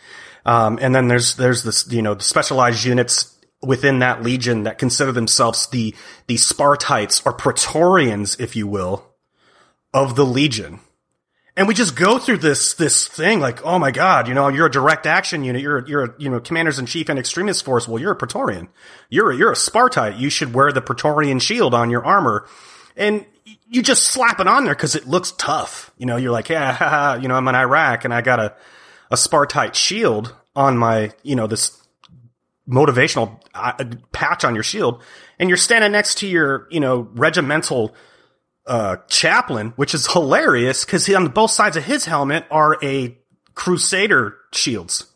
Speaker 9: Um, and then there's, there's this, you know, the specialized units within that legion that consider themselves the, the Spartites or Praetorians, if you will, of the legion and we just go through this this thing like, oh my god, you know, you're a direct action unit, you're you're a, you know commanders in chief and extremist force. Well, you're a Praetorian, you're a, you're a Spartite. You should wear the Praetorian shield on your armor, and you just slap it on there because it looks tough. You know, you're like, yeah, [LAUGHS] haha, you know, I'm in Iraq and I got a a Spartite shield on my, you know, this motivational uh, patch on your shield, and you're standing next to your, you know, regimental uh, chaplain, which is hilarious because on both sides of his helmet are a Crusader shields.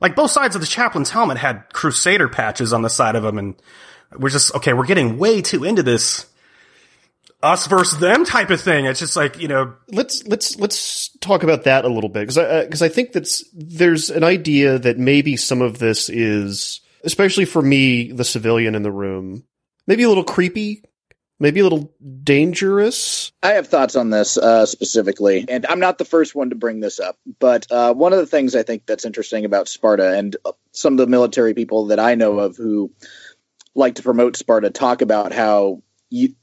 Speaker 9: Like both sides of the chaplain's helmet had Crusader patches on the side of them, and we're just okay. We're getting way too into this us versus them type of thing. It's just like you know.
Speaker 1: Let's let's let's talk about that a little bit because I because I think that's there's an idea that maybe some of this is especially for me, the civilian in the room, maybe a little creepy maybe a little dangerous.
Speaker 11: I have thoughts on this uh, specifically, and I'm not the first one to bring this up. But uh, one of the things I think that's interesting about Sparta, and uh, some of the military people that I know of who like to promote Sparta talk about how you,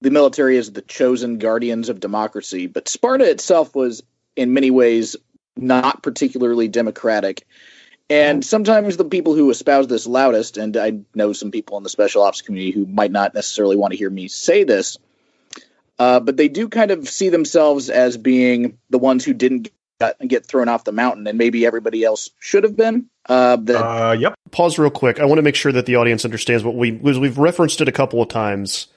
Speaker 11: the military is the chosen guardians of democracy, but Sparta itself was in many ways not particularly democratic. And sometimes the people who espouse this loudest, and I know some people in the special ops community who might not necessarily want to hear me say this, uh, but they do kind of see themselves as being the ones who didn't get, get thrown off the mountain, and maybe everybody else should have been. Uh, that,
Speaker 9: Uh, yep.
Speaker 1: Pause real quick. I want to make sure that the audience understands what we we've referenced it a couple of times.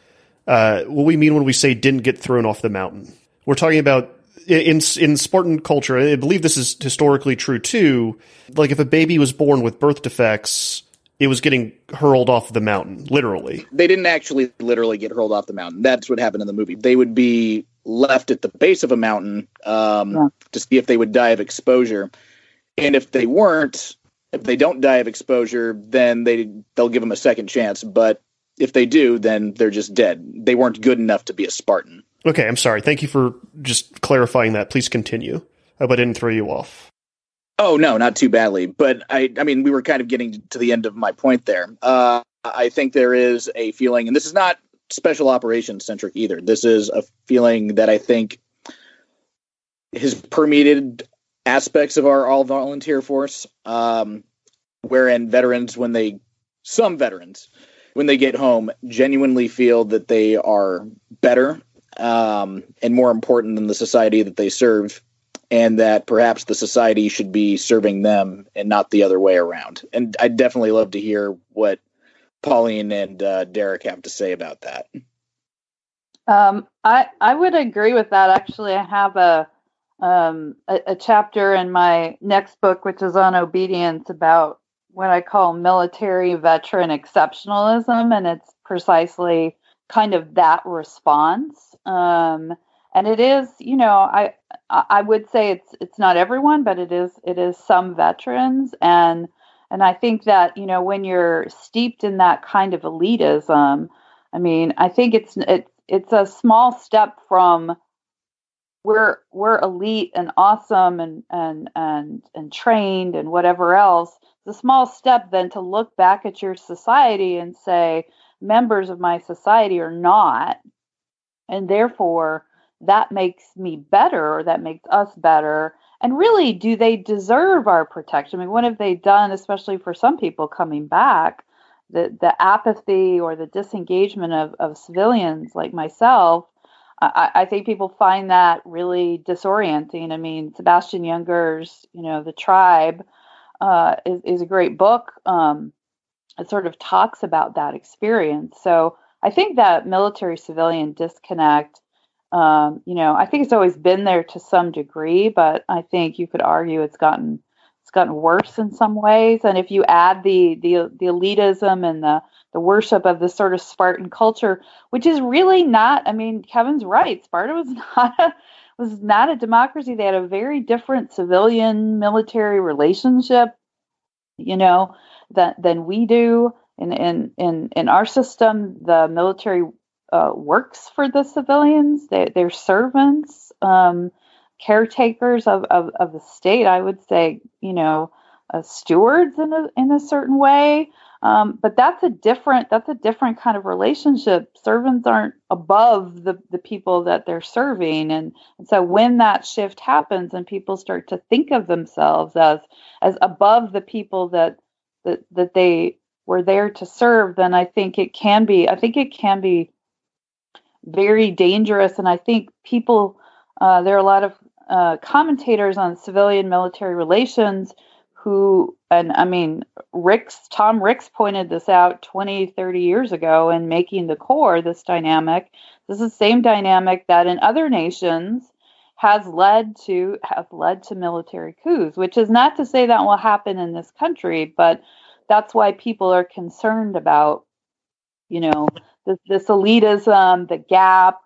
Speaker 1: Uh, what we mean when we say didn't get thrown off the mountain. We're talking about in in Spartan culture. I believe this is historically true too. Like if a baby was born with birth defects, it was getting hurled off the mountain, literally.
Speaker 11: they didn't actually literally get hurled off the mountain. That's what happened in the movie. They would be left at the base of a mountain um, to see if they would die of exposure, and if they weren't, if they don't die of exposure, then they they'll give them a second chance. But if they do, then they're just dead. They weren't good enough to be a Spartan.
Speaker 1: Okay, I'm sorry. Thank you for just clarifying that. Please continue. I hope I didn't throw you off.
Speaker 11: Oh no, not too badly. But I, I mean, we were kind of getting to the end of my point there. Uh, I think there is a feeling, and this is not special operations centric either. This is a feeling that I think has permeated aspects of our all volunteer force, um, wherein veterans, when they, some veterans, when they get home, genuinely feel that they are better um, and more important than the society that they serve, and that perhaps the society should be serving them and not the other way around. And I'd definitely love to hear what Pauline and uh, Derek have to say about that.
Speaker 10: Um, I I would agree with that. Actually, I have a um, a, a chapter in my next book, which is on obedience, about what I call military veteran exceptionalism, and it's precisely kind of that response. Um, and it is, you know, I I would say it's it's not everyone, but it is it is some veterans, and and I think that you know when you're steeped in that kind of elitism, I mean, I think it's it's it's a small step from we're we're elite and awesome and and and and trained and whatever else. It's a small step then to look back at your society and say members of my society are not, and therefore that makes me better or that makes us better. And really, do they deserve our protection? I mean, what have they done, especially for some people coming back? The the apathy or the disengagement of, of civilians like myself I, I think people find that really disorienting. I mean, Sebastian Junger's, you know, The Tribe uh, is, is a great book. Um, it sort of talks about that experience. So I think that military civilian disconnect, um, you know, I think it's always been there to some degree, but I think you could argue it's gotten it's gotten worse in some ways. And if you add the the the elitism and the the worship of this sort of Spartan culture, which is really not. I mean, Kevin's right. Sparta was [LAUGHS] not a was not a democracy. They had a very different civilian military relationship, you know, that than we do. In in in in our system, the military uh, works for the civilians. They they're servants, um, caretakers of, of of the state. I would say, you know, uh, stewards in a in a certain way. Um, but that's a different that's a different kind of relationship. Servants aren't above the, the people that they're serving, and, and so when that shift happens and people start to think of themselves as as above the people that that that they were there to serve, then I think it can be I think it can be very dangerous. And I think people uh, there are a lot of uh, commentators on civilian military relations who and i mean ricks tom ricks pointed this out 20 30 years ago in making the Corps this dynamic this is the same dynamic that in other nations has led to have led to military coups which is not to say that will happen in this country but that's why people are concerned about you know this, this elitism the gap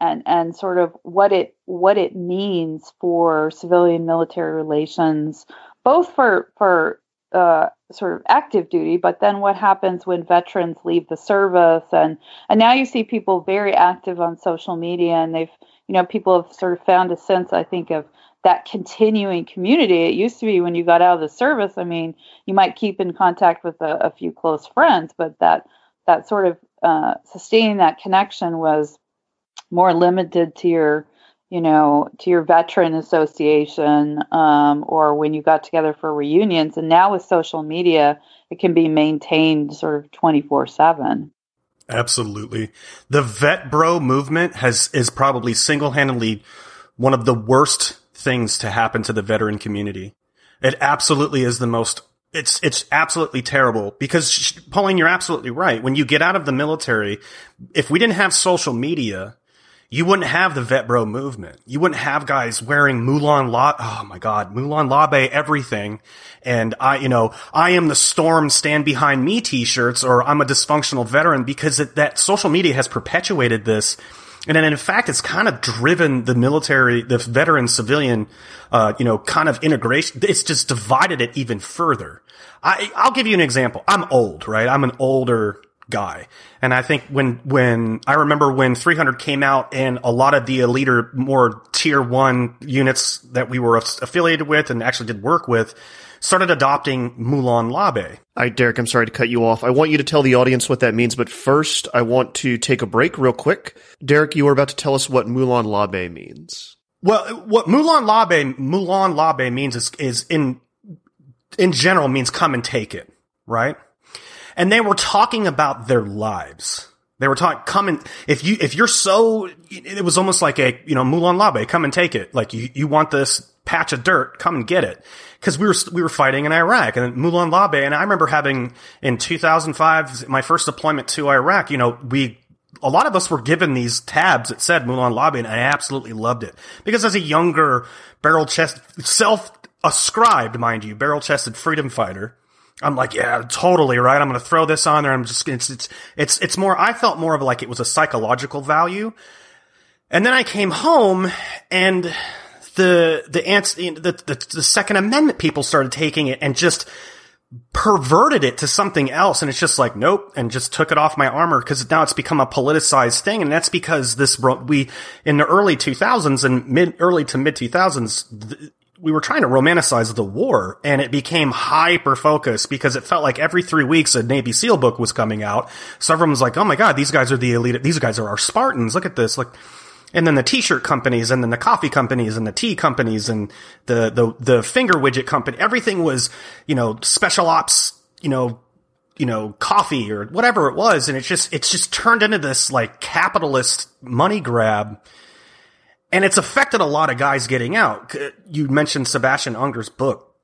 Speaker 10: and and sort of what it what it means for civilian military relations both for for uh, sort of active duty, but then what happens when veterans leave the service? And and now you see people very active on social media, and they've you know people have sort of found a sense, I think, of that continuing community. It used to be when you got out of the service. I mean, you might keep in contact with a, a few close friends, but that that sort of uh, sustaining that connection was more limited to your you know, to your veteran association um, or when you got together for reunions. And now with social media, it can be maintained sort of 24 7.
Speaker 9: Absolutely. The vet bro movement has, is probably single handedly one of the worst things to happen to the veteran community. It absolutely is the most it's it's absolutely terrible because Pauline, you're absolutely right. When you get out of the military, if we didn't have social media, you wouldn't have the vet bro movement. You wouldn't have guys wearing Molon La, oh my God, Molon Labe everything. And I, you know, I am the storm stand behind me t-shirts or I'm a dysfunctional veteran because it, that social media has perpetuated this. And then in fact, it's kind of driven the military, the veteran civilian, uh, you know, kind of integration. It's just divided it even further. I, I'll give you an example. I'm old, right? I'm an older guy. And I think when, when I remember when 300 came out and a lot of the elite or more tier one units that we were affiliated with and actually did work with started adopting Molon Labe.
Speaker 1: Hi, Derek. I'm sorry to cut you off. I want you to tell the audience what that means, but first I want to take a break real quick. Derek, you were about to tell us what Molon Labe means.
Speaker 9: Well, what Molon Labe, Molon Labe means is, is in, in general means come and take it, right? and they were talking about their lives. They were talking, come and, if you, if you're so, it was almost like a, you know, Molon Labe, come and take it. Like you, you want this patch of dirt, come and get it. Cause we were, we were fighting in Iraq and Molon Labe. And I remember having in 2005, my first deployment to Iraq, you know, we, a lot of us were given these tabs that said Molon Labe and I absolutely loved it because as a younger barrel chest, self ascribed, mind you, barrel chested freedom fighter, I'm like, yeah, totally right. I'm going to throw this on there. I'm just, it's, it's, it's, it's more, I felt more of like it was a psychological value. And then I came home and the, the ants, the, the, the second amendment people started taking it and just perverted it to something else. And it's just like, nope. And just took it off my armor because now it's become a politicized thing. And that's because this, we, in the early 2000s and mid, early to mid 2000s, we were trying to romanticize the war and it became hyper focused because it felt like every three weeks a Navy SEAL book was coming out. So everyone was like, Oh my God, these guys are the elite. These guys are our Spartans. Look at this. Like, and then the t-shirt companies and then the coffee companies and the tea companies and the, the, the finger widget company, everything was, you know, special ops, you know, you know, coffee or whatever it was. And it's just, it's just turned into this like capitalist money grab and it's affected a lot of guys getting out. You mentioned Sebastian Junger's book.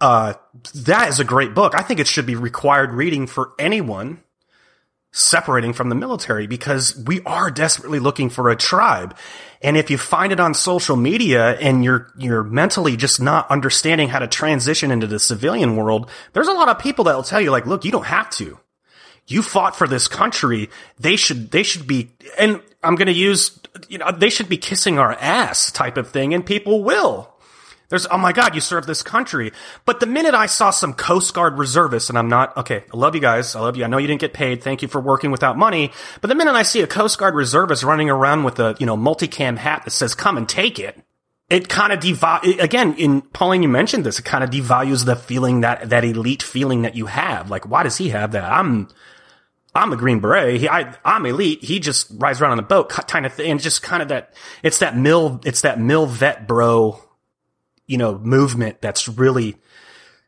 Speaker 9: Uh, that is a great book. I think it should be required reading for anyone separating from the military because we are desperately looking for a tribe. And if you find it on social media and you're, you're mentally just not understanding how to transition into the civilian world, there's a lot of people that will tell you like, look, you don't have to. You fought for this country. They should, they should be, and I'm going to use, you know, they should be kissing our ass type of thing, and people will. There's, oh my God, you serve this country. But the minute I saw some Coast Guard reservists, and I'm not, okay, I love you guys. I love you. I know you didn't get paid. Thank you for working without money. But the minute I see a Coast Guard reservist running around with a, you know, multicam hat that says, come and take it, it kind of devalues, again, in Pauline, you mentioned this, it kind of devalues the feeling that, that elite feeling that you have. Like, why does he have that? I'm, I'm a Green Beret. He, I, I'm elite. He just rides around on a boat, kind of thing. And just kind of that, it's that mill, it's that mill vet bro, you know, movement that's really,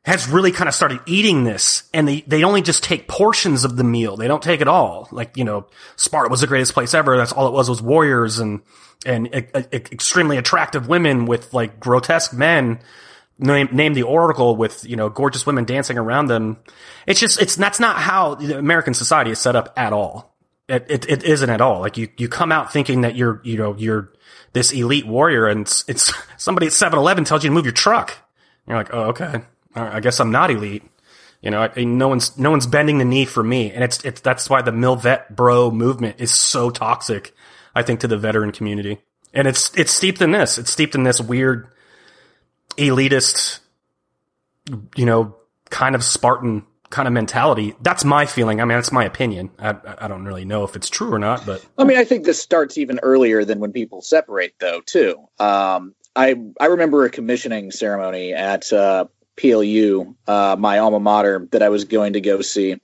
Speaker 9: has really kind of started eating this and they, they only just take portions of the meal. They don't take it all. Like, you know, Sparta was the greatest place ever. That's all it was was warriors and, and a, a, extremely attractive women with like grotesque men name, name the oracle with you know gorgeous women dancing around them. It's just it's that's not how American society is set up at all. It, it, it isn't at all. Like you you come out thinking that you're you know you're this elite warrior, and it's, it's somebody at 7-Eleven tells you to move your truck. You're like, oh okay, I guess I'm not elite. You know, I, no one's no one's bending the knee for me, and it's it's that's why the Milvet Bro movement is so toxic. I think to the veteran community, and it's it's steeped in this. It's steeped in this weird elitist, you know, kind of Spartan kind of mentality. That's my feeling. I mean, that's my opinion. I, I don't really know if it's true or not, but
Speaker 11: I mean, I think this starts even earlier than when people separate, though. Too. Um, I I remember a commissioning ceremony at uh, PLU, uh, my alma mater, that I was going to go see.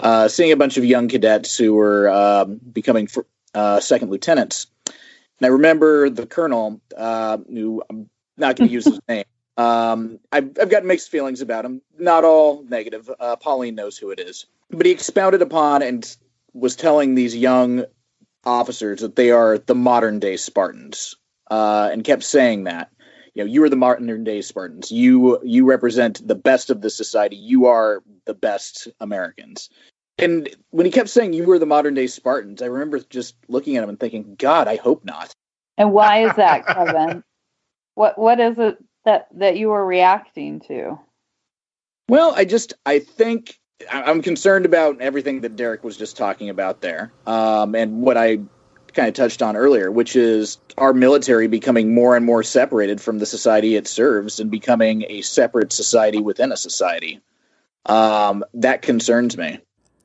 Speaker 11: Uh, seeing a bunch of young cadets who were um, becoming uh, second lieutenants, and I remember the colonel, uh, who I'm not going to use his [LAUGHS] name. Um, I've, I've got mixed feelings about him. Not all negative. Uh, Pauline knows who it is, but he expounded upon and was telling these young officers that they are the modern day Spartans, uh, and kept saying that. You know, you are the modern day Spartans. You you represent the best of the society. You are the best Americans. And when he kept saying you were the modern day Spartans, I remember just looking at him and thinking, God, I hope not.
Speaker 10: And why is that, Kevin? [LAUGHS] what what is it that that you were reacting to?
Speaker 11: Well, I just I think I'm concerned about everything that Derek was just talking about there, um, and what I kind of touched on earlier, which is our military becoming more and more separated from the society it serves and becoming a separate society within a society. Um, that concerns me.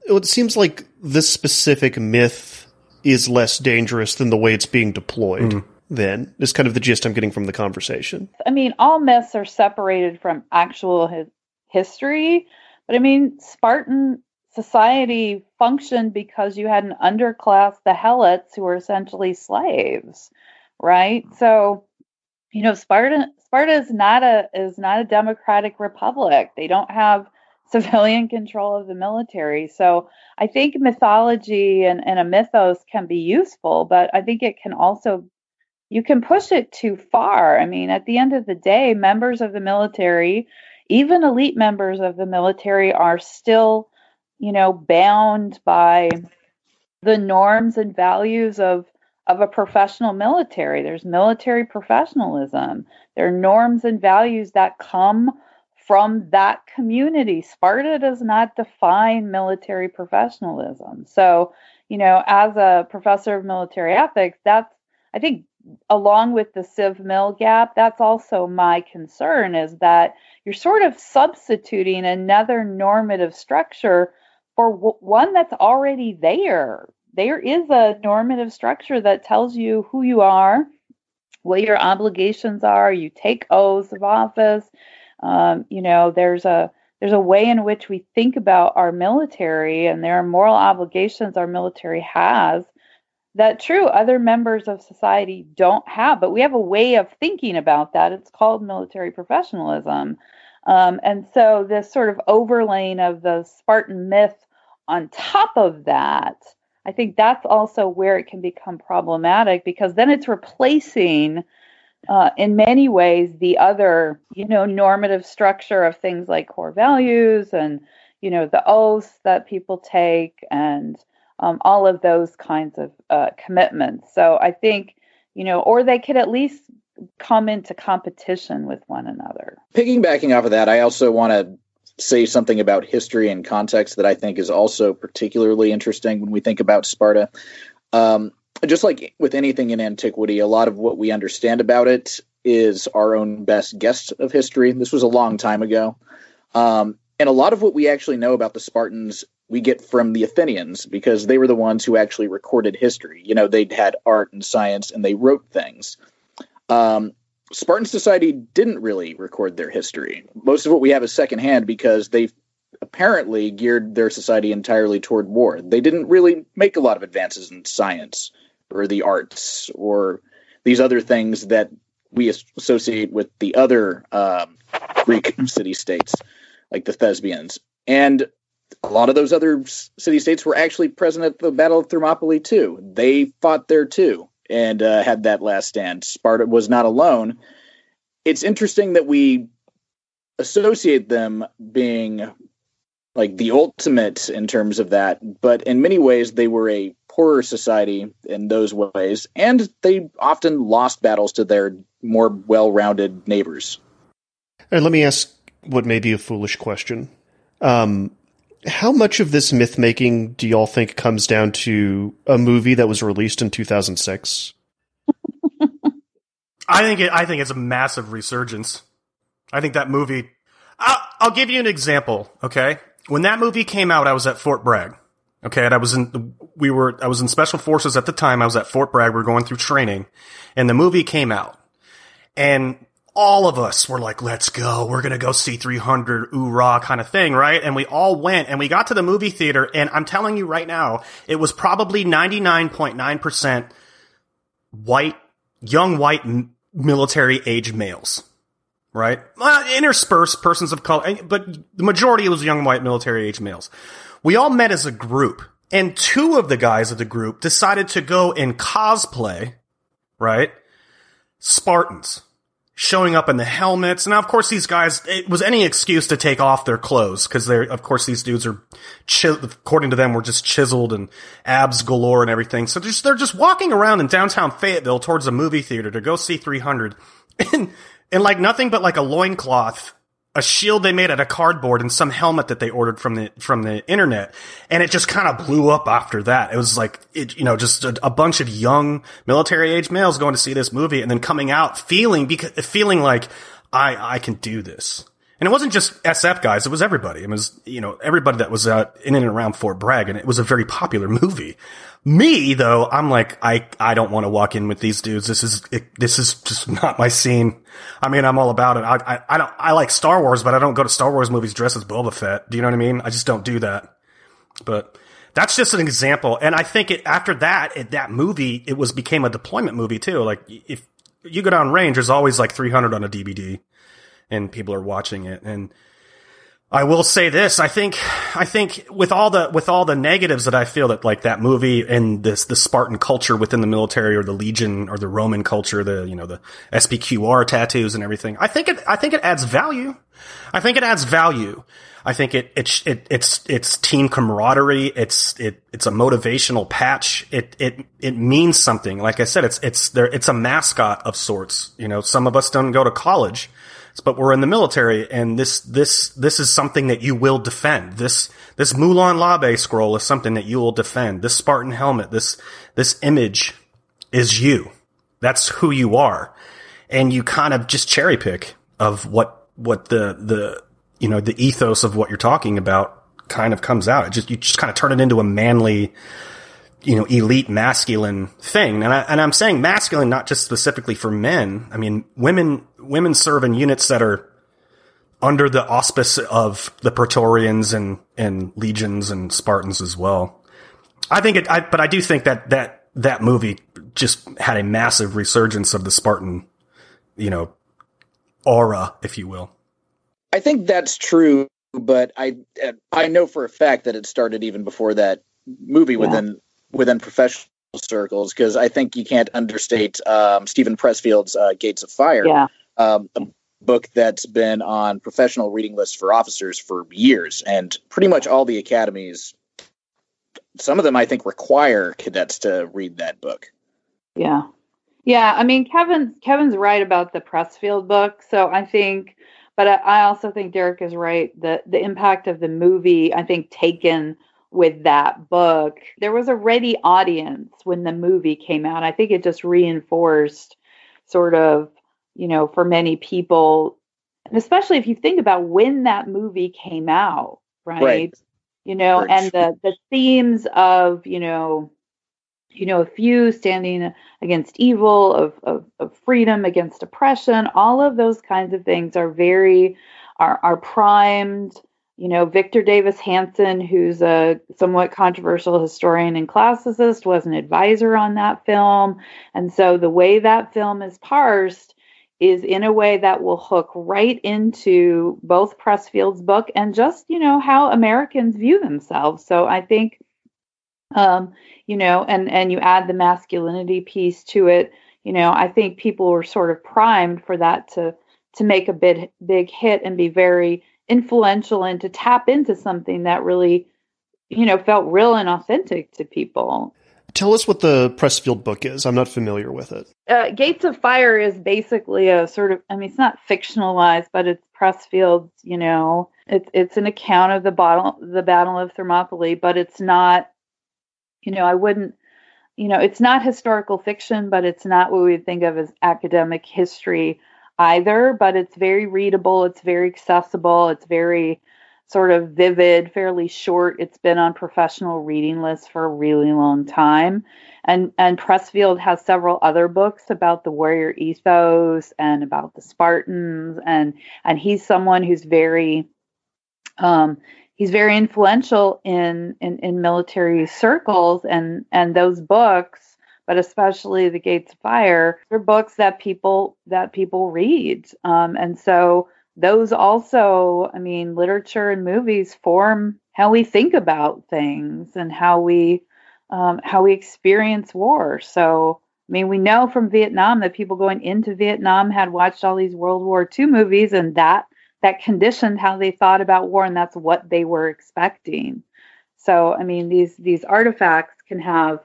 Speaker 1: It seems like this specific myth is less dangerous than the way it's being deployed. Mm then is kind of the gist I'm getting from the conversation.
Speaker 10: I mean, all myths are separated from actual hi- history, but I mean, Spartan society functioned because you had an underclass, the helots, who were essentially slaves, right? So, you know, Sparta Sparta is not a is not a democratic republic. They don't have civilian control of the military. So I think mythology and, and a mythos can be useful, but I think it can also you can push it too far. I mean, at the end of the day, members of the military, even elite members of the military, are still, you know, bound by the norms and values of of a professional military. There's military professionalism. There are norms and values that come from that community. Sparta does not define military professionalism. So, you know, as a professor of military ethics, that's I think along with the civ mil gap that's also my concern is that you're sort of substituting another normative structure for w- one that's already there. There is a normative structure that tells you who you are what your obligations are. You take oaths of office. Um, you know there's a there's a way in which we think about our military and there are moral obligations our military has that true other members of society don't have but we have a way of thinking about that. It's called military professionalism. Um, and so this sort of overlaying of the spartan myth on top of that i think that's also where it can become problematic because then it's replacing uh, in many ways the other you know normative structure of things like core values and you know the oaths that people take and um, all of those kinds of uh, commitments. So I think, you know, or they could at least come into competition with one another.
Speaker 11: Piggybacking off of that, I also want to say something about history and context that I think is also particularly interesting when we think about Sparta. Um, just like with anything in antiquity, a lot of what we understand about it is our own best guess of history. This was a long time ago. Um, and a lot of what we actually know about the Spartans we get from the Athenians because they were the ones who actually recorded history. You know, they'd had art and science and they wrote things. Um, Spartan society didn't really record their history. Most of what we have is secondhand because they apparently geared their society entirely toward war. They didn't really make a lot of advances in science or the arts or these other things that we associate with the other um, Greek city states, like the Thespians. And a lot of those other city states were actually present at the Battle of Thermopylae too. They fought there too and uh, had that last stand. Sparta was not alone. It's interesting that we associate them being like the ultimate in terms of that, but in many ways they were a poorer society in those ways, and they often lost battles to their more well-rounded neighbors.
Speaker 1: And let me ask what may be a foolish question. Um, how much of this myth making do y'all think comes down to a movie that was released in 2006? [LAUGHS]
Speaker 9: I think it, I think it's a massive resurgence. I think that movie. I'll, I'll give you an example. Okay, when that movie came out, I was at Fort Bragg. Okay, and I was in we were I was in special forces at the time. I was at Fort Bragg. We were going through training, and the movie came out, and all of us were like, "Let's go! We're gonna go see 300, ooh rah, kind of thing, right?" And we all went, and we got to the movie theater, and I'm telling you right now, it was probably 99.9 percent white, young white military age males right? Interspersed persons of color, but the majority was young white military age males. We all met as a group, and two of the guys of the group decided to go in cosplay, right? Spartans. Showing up in the helmets. Now, of course, these guys, it was any excuse to take off their clothes, because they're, of course, these dudes are, chi- according to them, were just chiseled and abs galore and everything. So they're just, they're just walking around in downtown Fayetteville towards a movie theater to go see 300. And and like nothing but like a loincloth, a shield they made out of cardboard, and some helmet that they ordered from the from the internet, and it just kind of blew up after that. It was like it, you know, just a, a bunch of young military age males going to see this movie, and then coming out feeling because feeling like I I can do this. And it wasn't just SF guys; it was everybody. It was you know everybody that was uh, in and around Fort Bragg, and it was a very popular movie. Me though, I'm like I I don't want to walk in with these dudes. This is it, this is just not my scene. I mean, I'm all about it. I, I I don't I like Star Wars, but I don't go to Star Wars movies dressed as Boba Fett. Do you know what I mean? I just don't do that. But that's just an example. And I think it after that it, that movie it was became a deployment movie too. Like if you go down range, there's always like 300 on a DVD and people are watching it. And I will say this. I think, I think with all the, with all the negatives that I feel that like that movie and this, the Spartan culture within the military or the Legion or the Roman culture, the, you know, the SPQR tattoos and everything. I think it, I think it adds value. I think it adds value. I think it, it, it, it's, it's team camaraderie. It's, it, it's a motivational patch. It, it, it means something. Like I said, it's, it's there, it's a mascot of sorts. You know, some of us don't go to college but we're in the military and this, this, this is something that you will defend. This, this Molon Labe scroll is something that you will defend. This Spartan helmet, this, this image is you. That's who you are. And you kind of just cherry pick of what, what the, the, you know, the ethos of what you're talking about kind of comes out. It just, you just kind of turn it into a manly, you know, elite masculine thing. And I, and I'm saying masculine, not just specifically for men. I mean, women, women serve in units that are under the auspice of the Praetorians and, and legions and Spartans as well. I think it, I, but I do think that, that, that movie just had a massive resurgence of the Spartan, you know, aura, if you will.
Speaker 11: I think that's true, but I, I know for a fact that it started even before that movie yeah. within within professional circles because I think you can't understate um, Steven Pressfield's uh, Gates of Fire,
Speaker 10: yeah.
Speaker 11: um, a book that's been on professional reading lists for officers for years, and pretty much all the academies, some of them I think require cadets to read that book.
Speaker 10: Yeah, yeah. I mean, Kevin Kevin's right about the Pressfield book, so I think. But I also think Derek is right. The the impact of the movie, I think, taken with that book. There was a ready audience when the movie came out. I think it just reinforced sort of, you know, for many people, and especially if you think about when that movie came out, right? right. You know, right. and the the themes of, you know, you know, a few standing against evil, of, of, of freedom against oppression, all of those kinds of things are very are are primed you know, Victor Davis Hanson, who's a somewhat controversial historian and classicist, was an advisor on that film. And so the way that film is parsed is in a way that will hook right into both Pressfield's book and just, you know, how Americans view themselves. So I think um, you know, and and you add the masculinity piece to it, you know, I think people were sort of primed for that to to make a big big hit and be very influential and to tap into something that really, you know, felt real and authentic to people.
Speaker 1: Tell us what the Pressfield book is. I'm not familiar with it.
Speaker 10: Uh, Gates of Fire is basically a sort of, I mean, it's not fictionalized, but it's Pressfield's, you know, it's it's an account of the battle, the Battle of Thermopylae, but it's not, you know, I wouldn't, you know, it's not historical fiction, but it's not what we would think of as academic history either, but it's very readable, it's very accessible, it's very sort of vivid, fairly short. It's been on professional reading lists for a really long time. And and Pressfield has several other books about the warrior ethos and about the Spartans and and he's someone who's very um, he's very influential in, in in military circles and and those books but especially the Gates of Fire, they're books that people that people read, um, and so those also, I mean, literature and movies form how we think about things and how we um, how we experience war. So, I mean, we know from Vietnam that people going into Vietnam had watched all these World War II movies, and that that conditioned how they thought about war, and that's what they were expecting. So, I mean, these these artifacts can have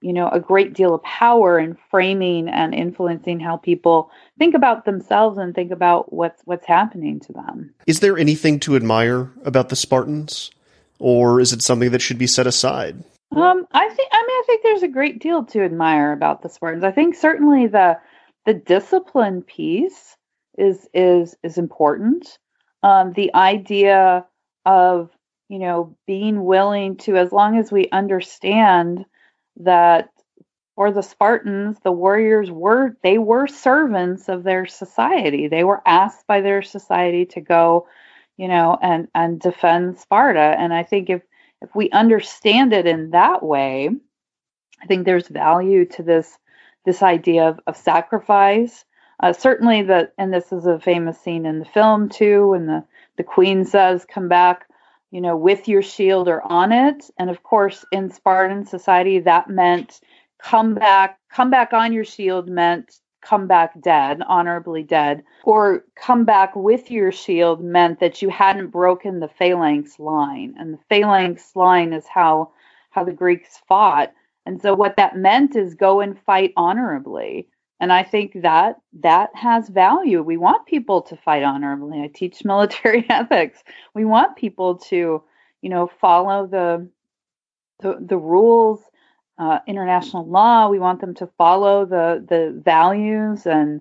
Speaker 10: you know a great deal of power in framing and influencing how people think about themselves and think about what's what's happening to them.
Speaker 1: Is there anything to admire about the spartans? Or is it something that should be set aside?
Speaker 10: Um i think i mean i think there's a great deal to admire about the spartans. I think certainly the the discipline piece is is is important. Um the idea of you know being willing to as long as we understand that for the Spartans, the warriors were they were servants of their society. They were asked by their society to go, you know, and and defend Sparta. And I think if if we understand it in that way, I think there's value to this this idea of, of sacrifice. Uh, certainly, that and this is a famous scene in the film too, when the the queen says, "Come back." You know, with your shield or on it. And of course, in Spartan society, that meant come back, come back on your shield meant come back dead, honorably dead, or come back with your shield meant that you hadn't broken the phalanx line. And the phalanx line is how how the Greeks fought. And so what that meant is go and fight honorably and i think that that has value. We want people to fight honorably i teach [LAUGHS] military ethics. We want people to you know follow the the, the rules uh, international law. We want them to follow the the values and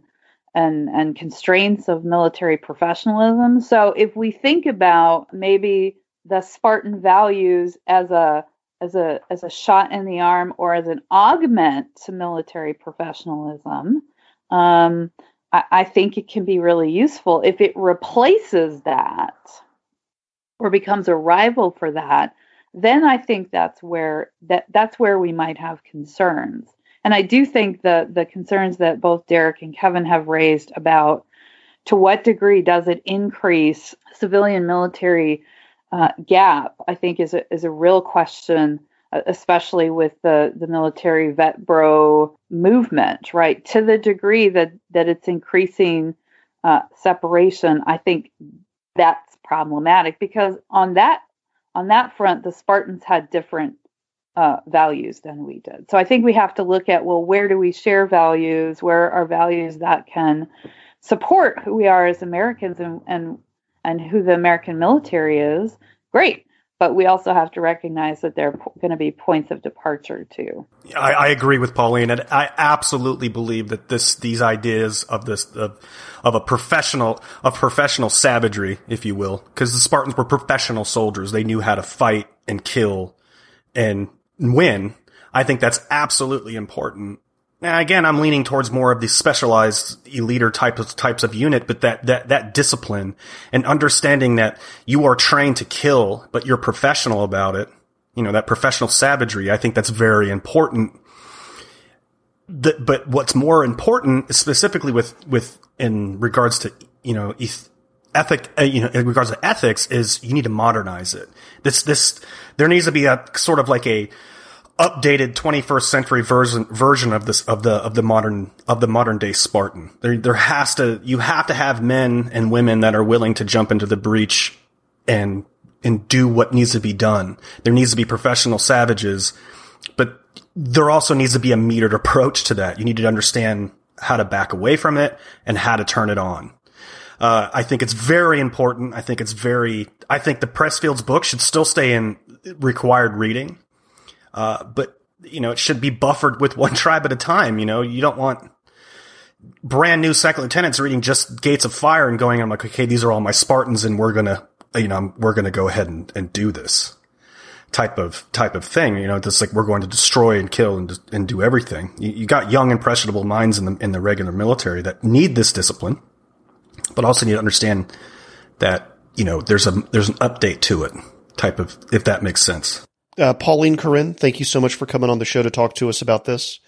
Speaker 10: and and constraints of military professionalism. So if we think about maybe the spartan values as a as a as a shot in the arm or as an augment to military professionalism, um, I, I think it can be really useful. If it replaces that or becomes a rival for that, then I think that's where that that's where we might have concerns. And I do think the the concerns that both Derek and Kevin have raised about to what degree does it increase civilian military uh, gap, I think, is a, is a real question, uh, especially with the, the military vet bro movement, right? To the degree that, that it's increasing uh, separation, I think that's problematic because on that on that front, the Spartans had different uh, values than we did. So I think we have to look at well, where do we share values? Where are values that can support who we are as Americans and, and and who the American military is, great. But we also have to recognize that there are going to be points of departure too.
Speaker 9: I, I, agree with Pauline, and I absolutely believe that this these ideas of this of, of a professional of professional savagery, if you will, because the Spartans were professional soldiers; they knew how to fight and kill and win. I think that's absolutely important again, I'm leaning towards more of the specialized eliter type of types of unit, but that, that, that discipline and understanding that you are trained to kill, but you're professional about it. You know, that professional savagery. I think that's very important. The, but what's more important, specifically with, with, in regards to, you know, ethic, uh, you know, in regards to ethics is you need to modernize it. This, this, there needs to be a sort of like a, updated 21st century version version of this of the of the modern of the modern day Spartan. There there has to you have to have men and women that are willing to jump into the breach and and do what needs to be done. There needs to be professional savages, but there also needs to be a metered approach to that. You need to understand how to back away from it and how to turn it on. Uh, I think it's very important. I think it's very, I think the Pressfield's book should still stay in required reading. Uh, but you know, it should be buffered with one [LAUGHS] tribe at a time. You know, you don't want brand new second lieutenants reading just Gates of Fire and going, I'm like, okay, these are all my Spartans, and we're gonna, you know, we're gonna go ahead and, and do this type of type of thing. You know, just like we're going to destroy and kill and and do everything. You, you got young impressionable minds in the in the regular military that need this discipline, but also need to understand that you know there's a there's an update to it. Type of if that makes sense.
Speaker 1: Uh, Pauline Kaurin, thank you so much for coming on the show to talk to us about this.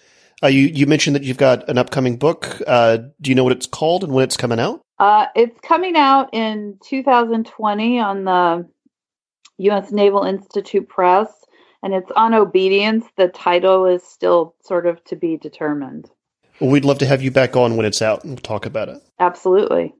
Speaker 1: Uh, you you mentioned that you've got an upcoming book. Uh, do you know what it's called and when it's coming out?
Speaker 10: Uh, it's coming out in 2020 on the U.S. Naval Institute Press, and it's on obedience. The title is still sort of to be determined.
Speaker 1: Well, we'd love to have you back on when it's out and we'll talk about it.
Speaker 10: Absolutely.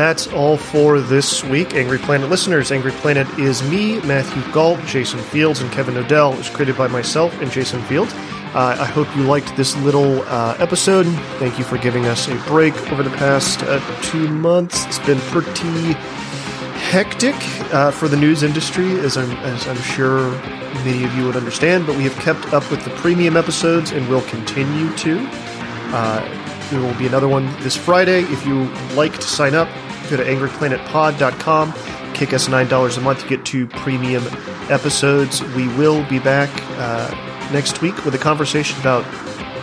Speaker 1: That's all for this week. Angry Planet listeners, Angry Planet is me, Matthew Gault, Jason Fields, and Kevin Knodell. It was created by myself and Jason Fields. Uh, I hope you liked this little uh, episode. Thank you for giving us a break over the past uh, two months. It's been pretty hectic uh, for the news industry, as I'm, as I'm sure many of you would understand, but we have kept up with the premium episodes and will continue to. Uh, there will be another one this Friday. If you like to sign up, go to angryplanetpod.com. Kick us $9 a month to get two premium episodes. We will be back uh, next week with a conversation about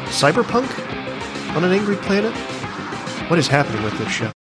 Speaker 1: cyberpunk on an angry planet. What is happening with this show?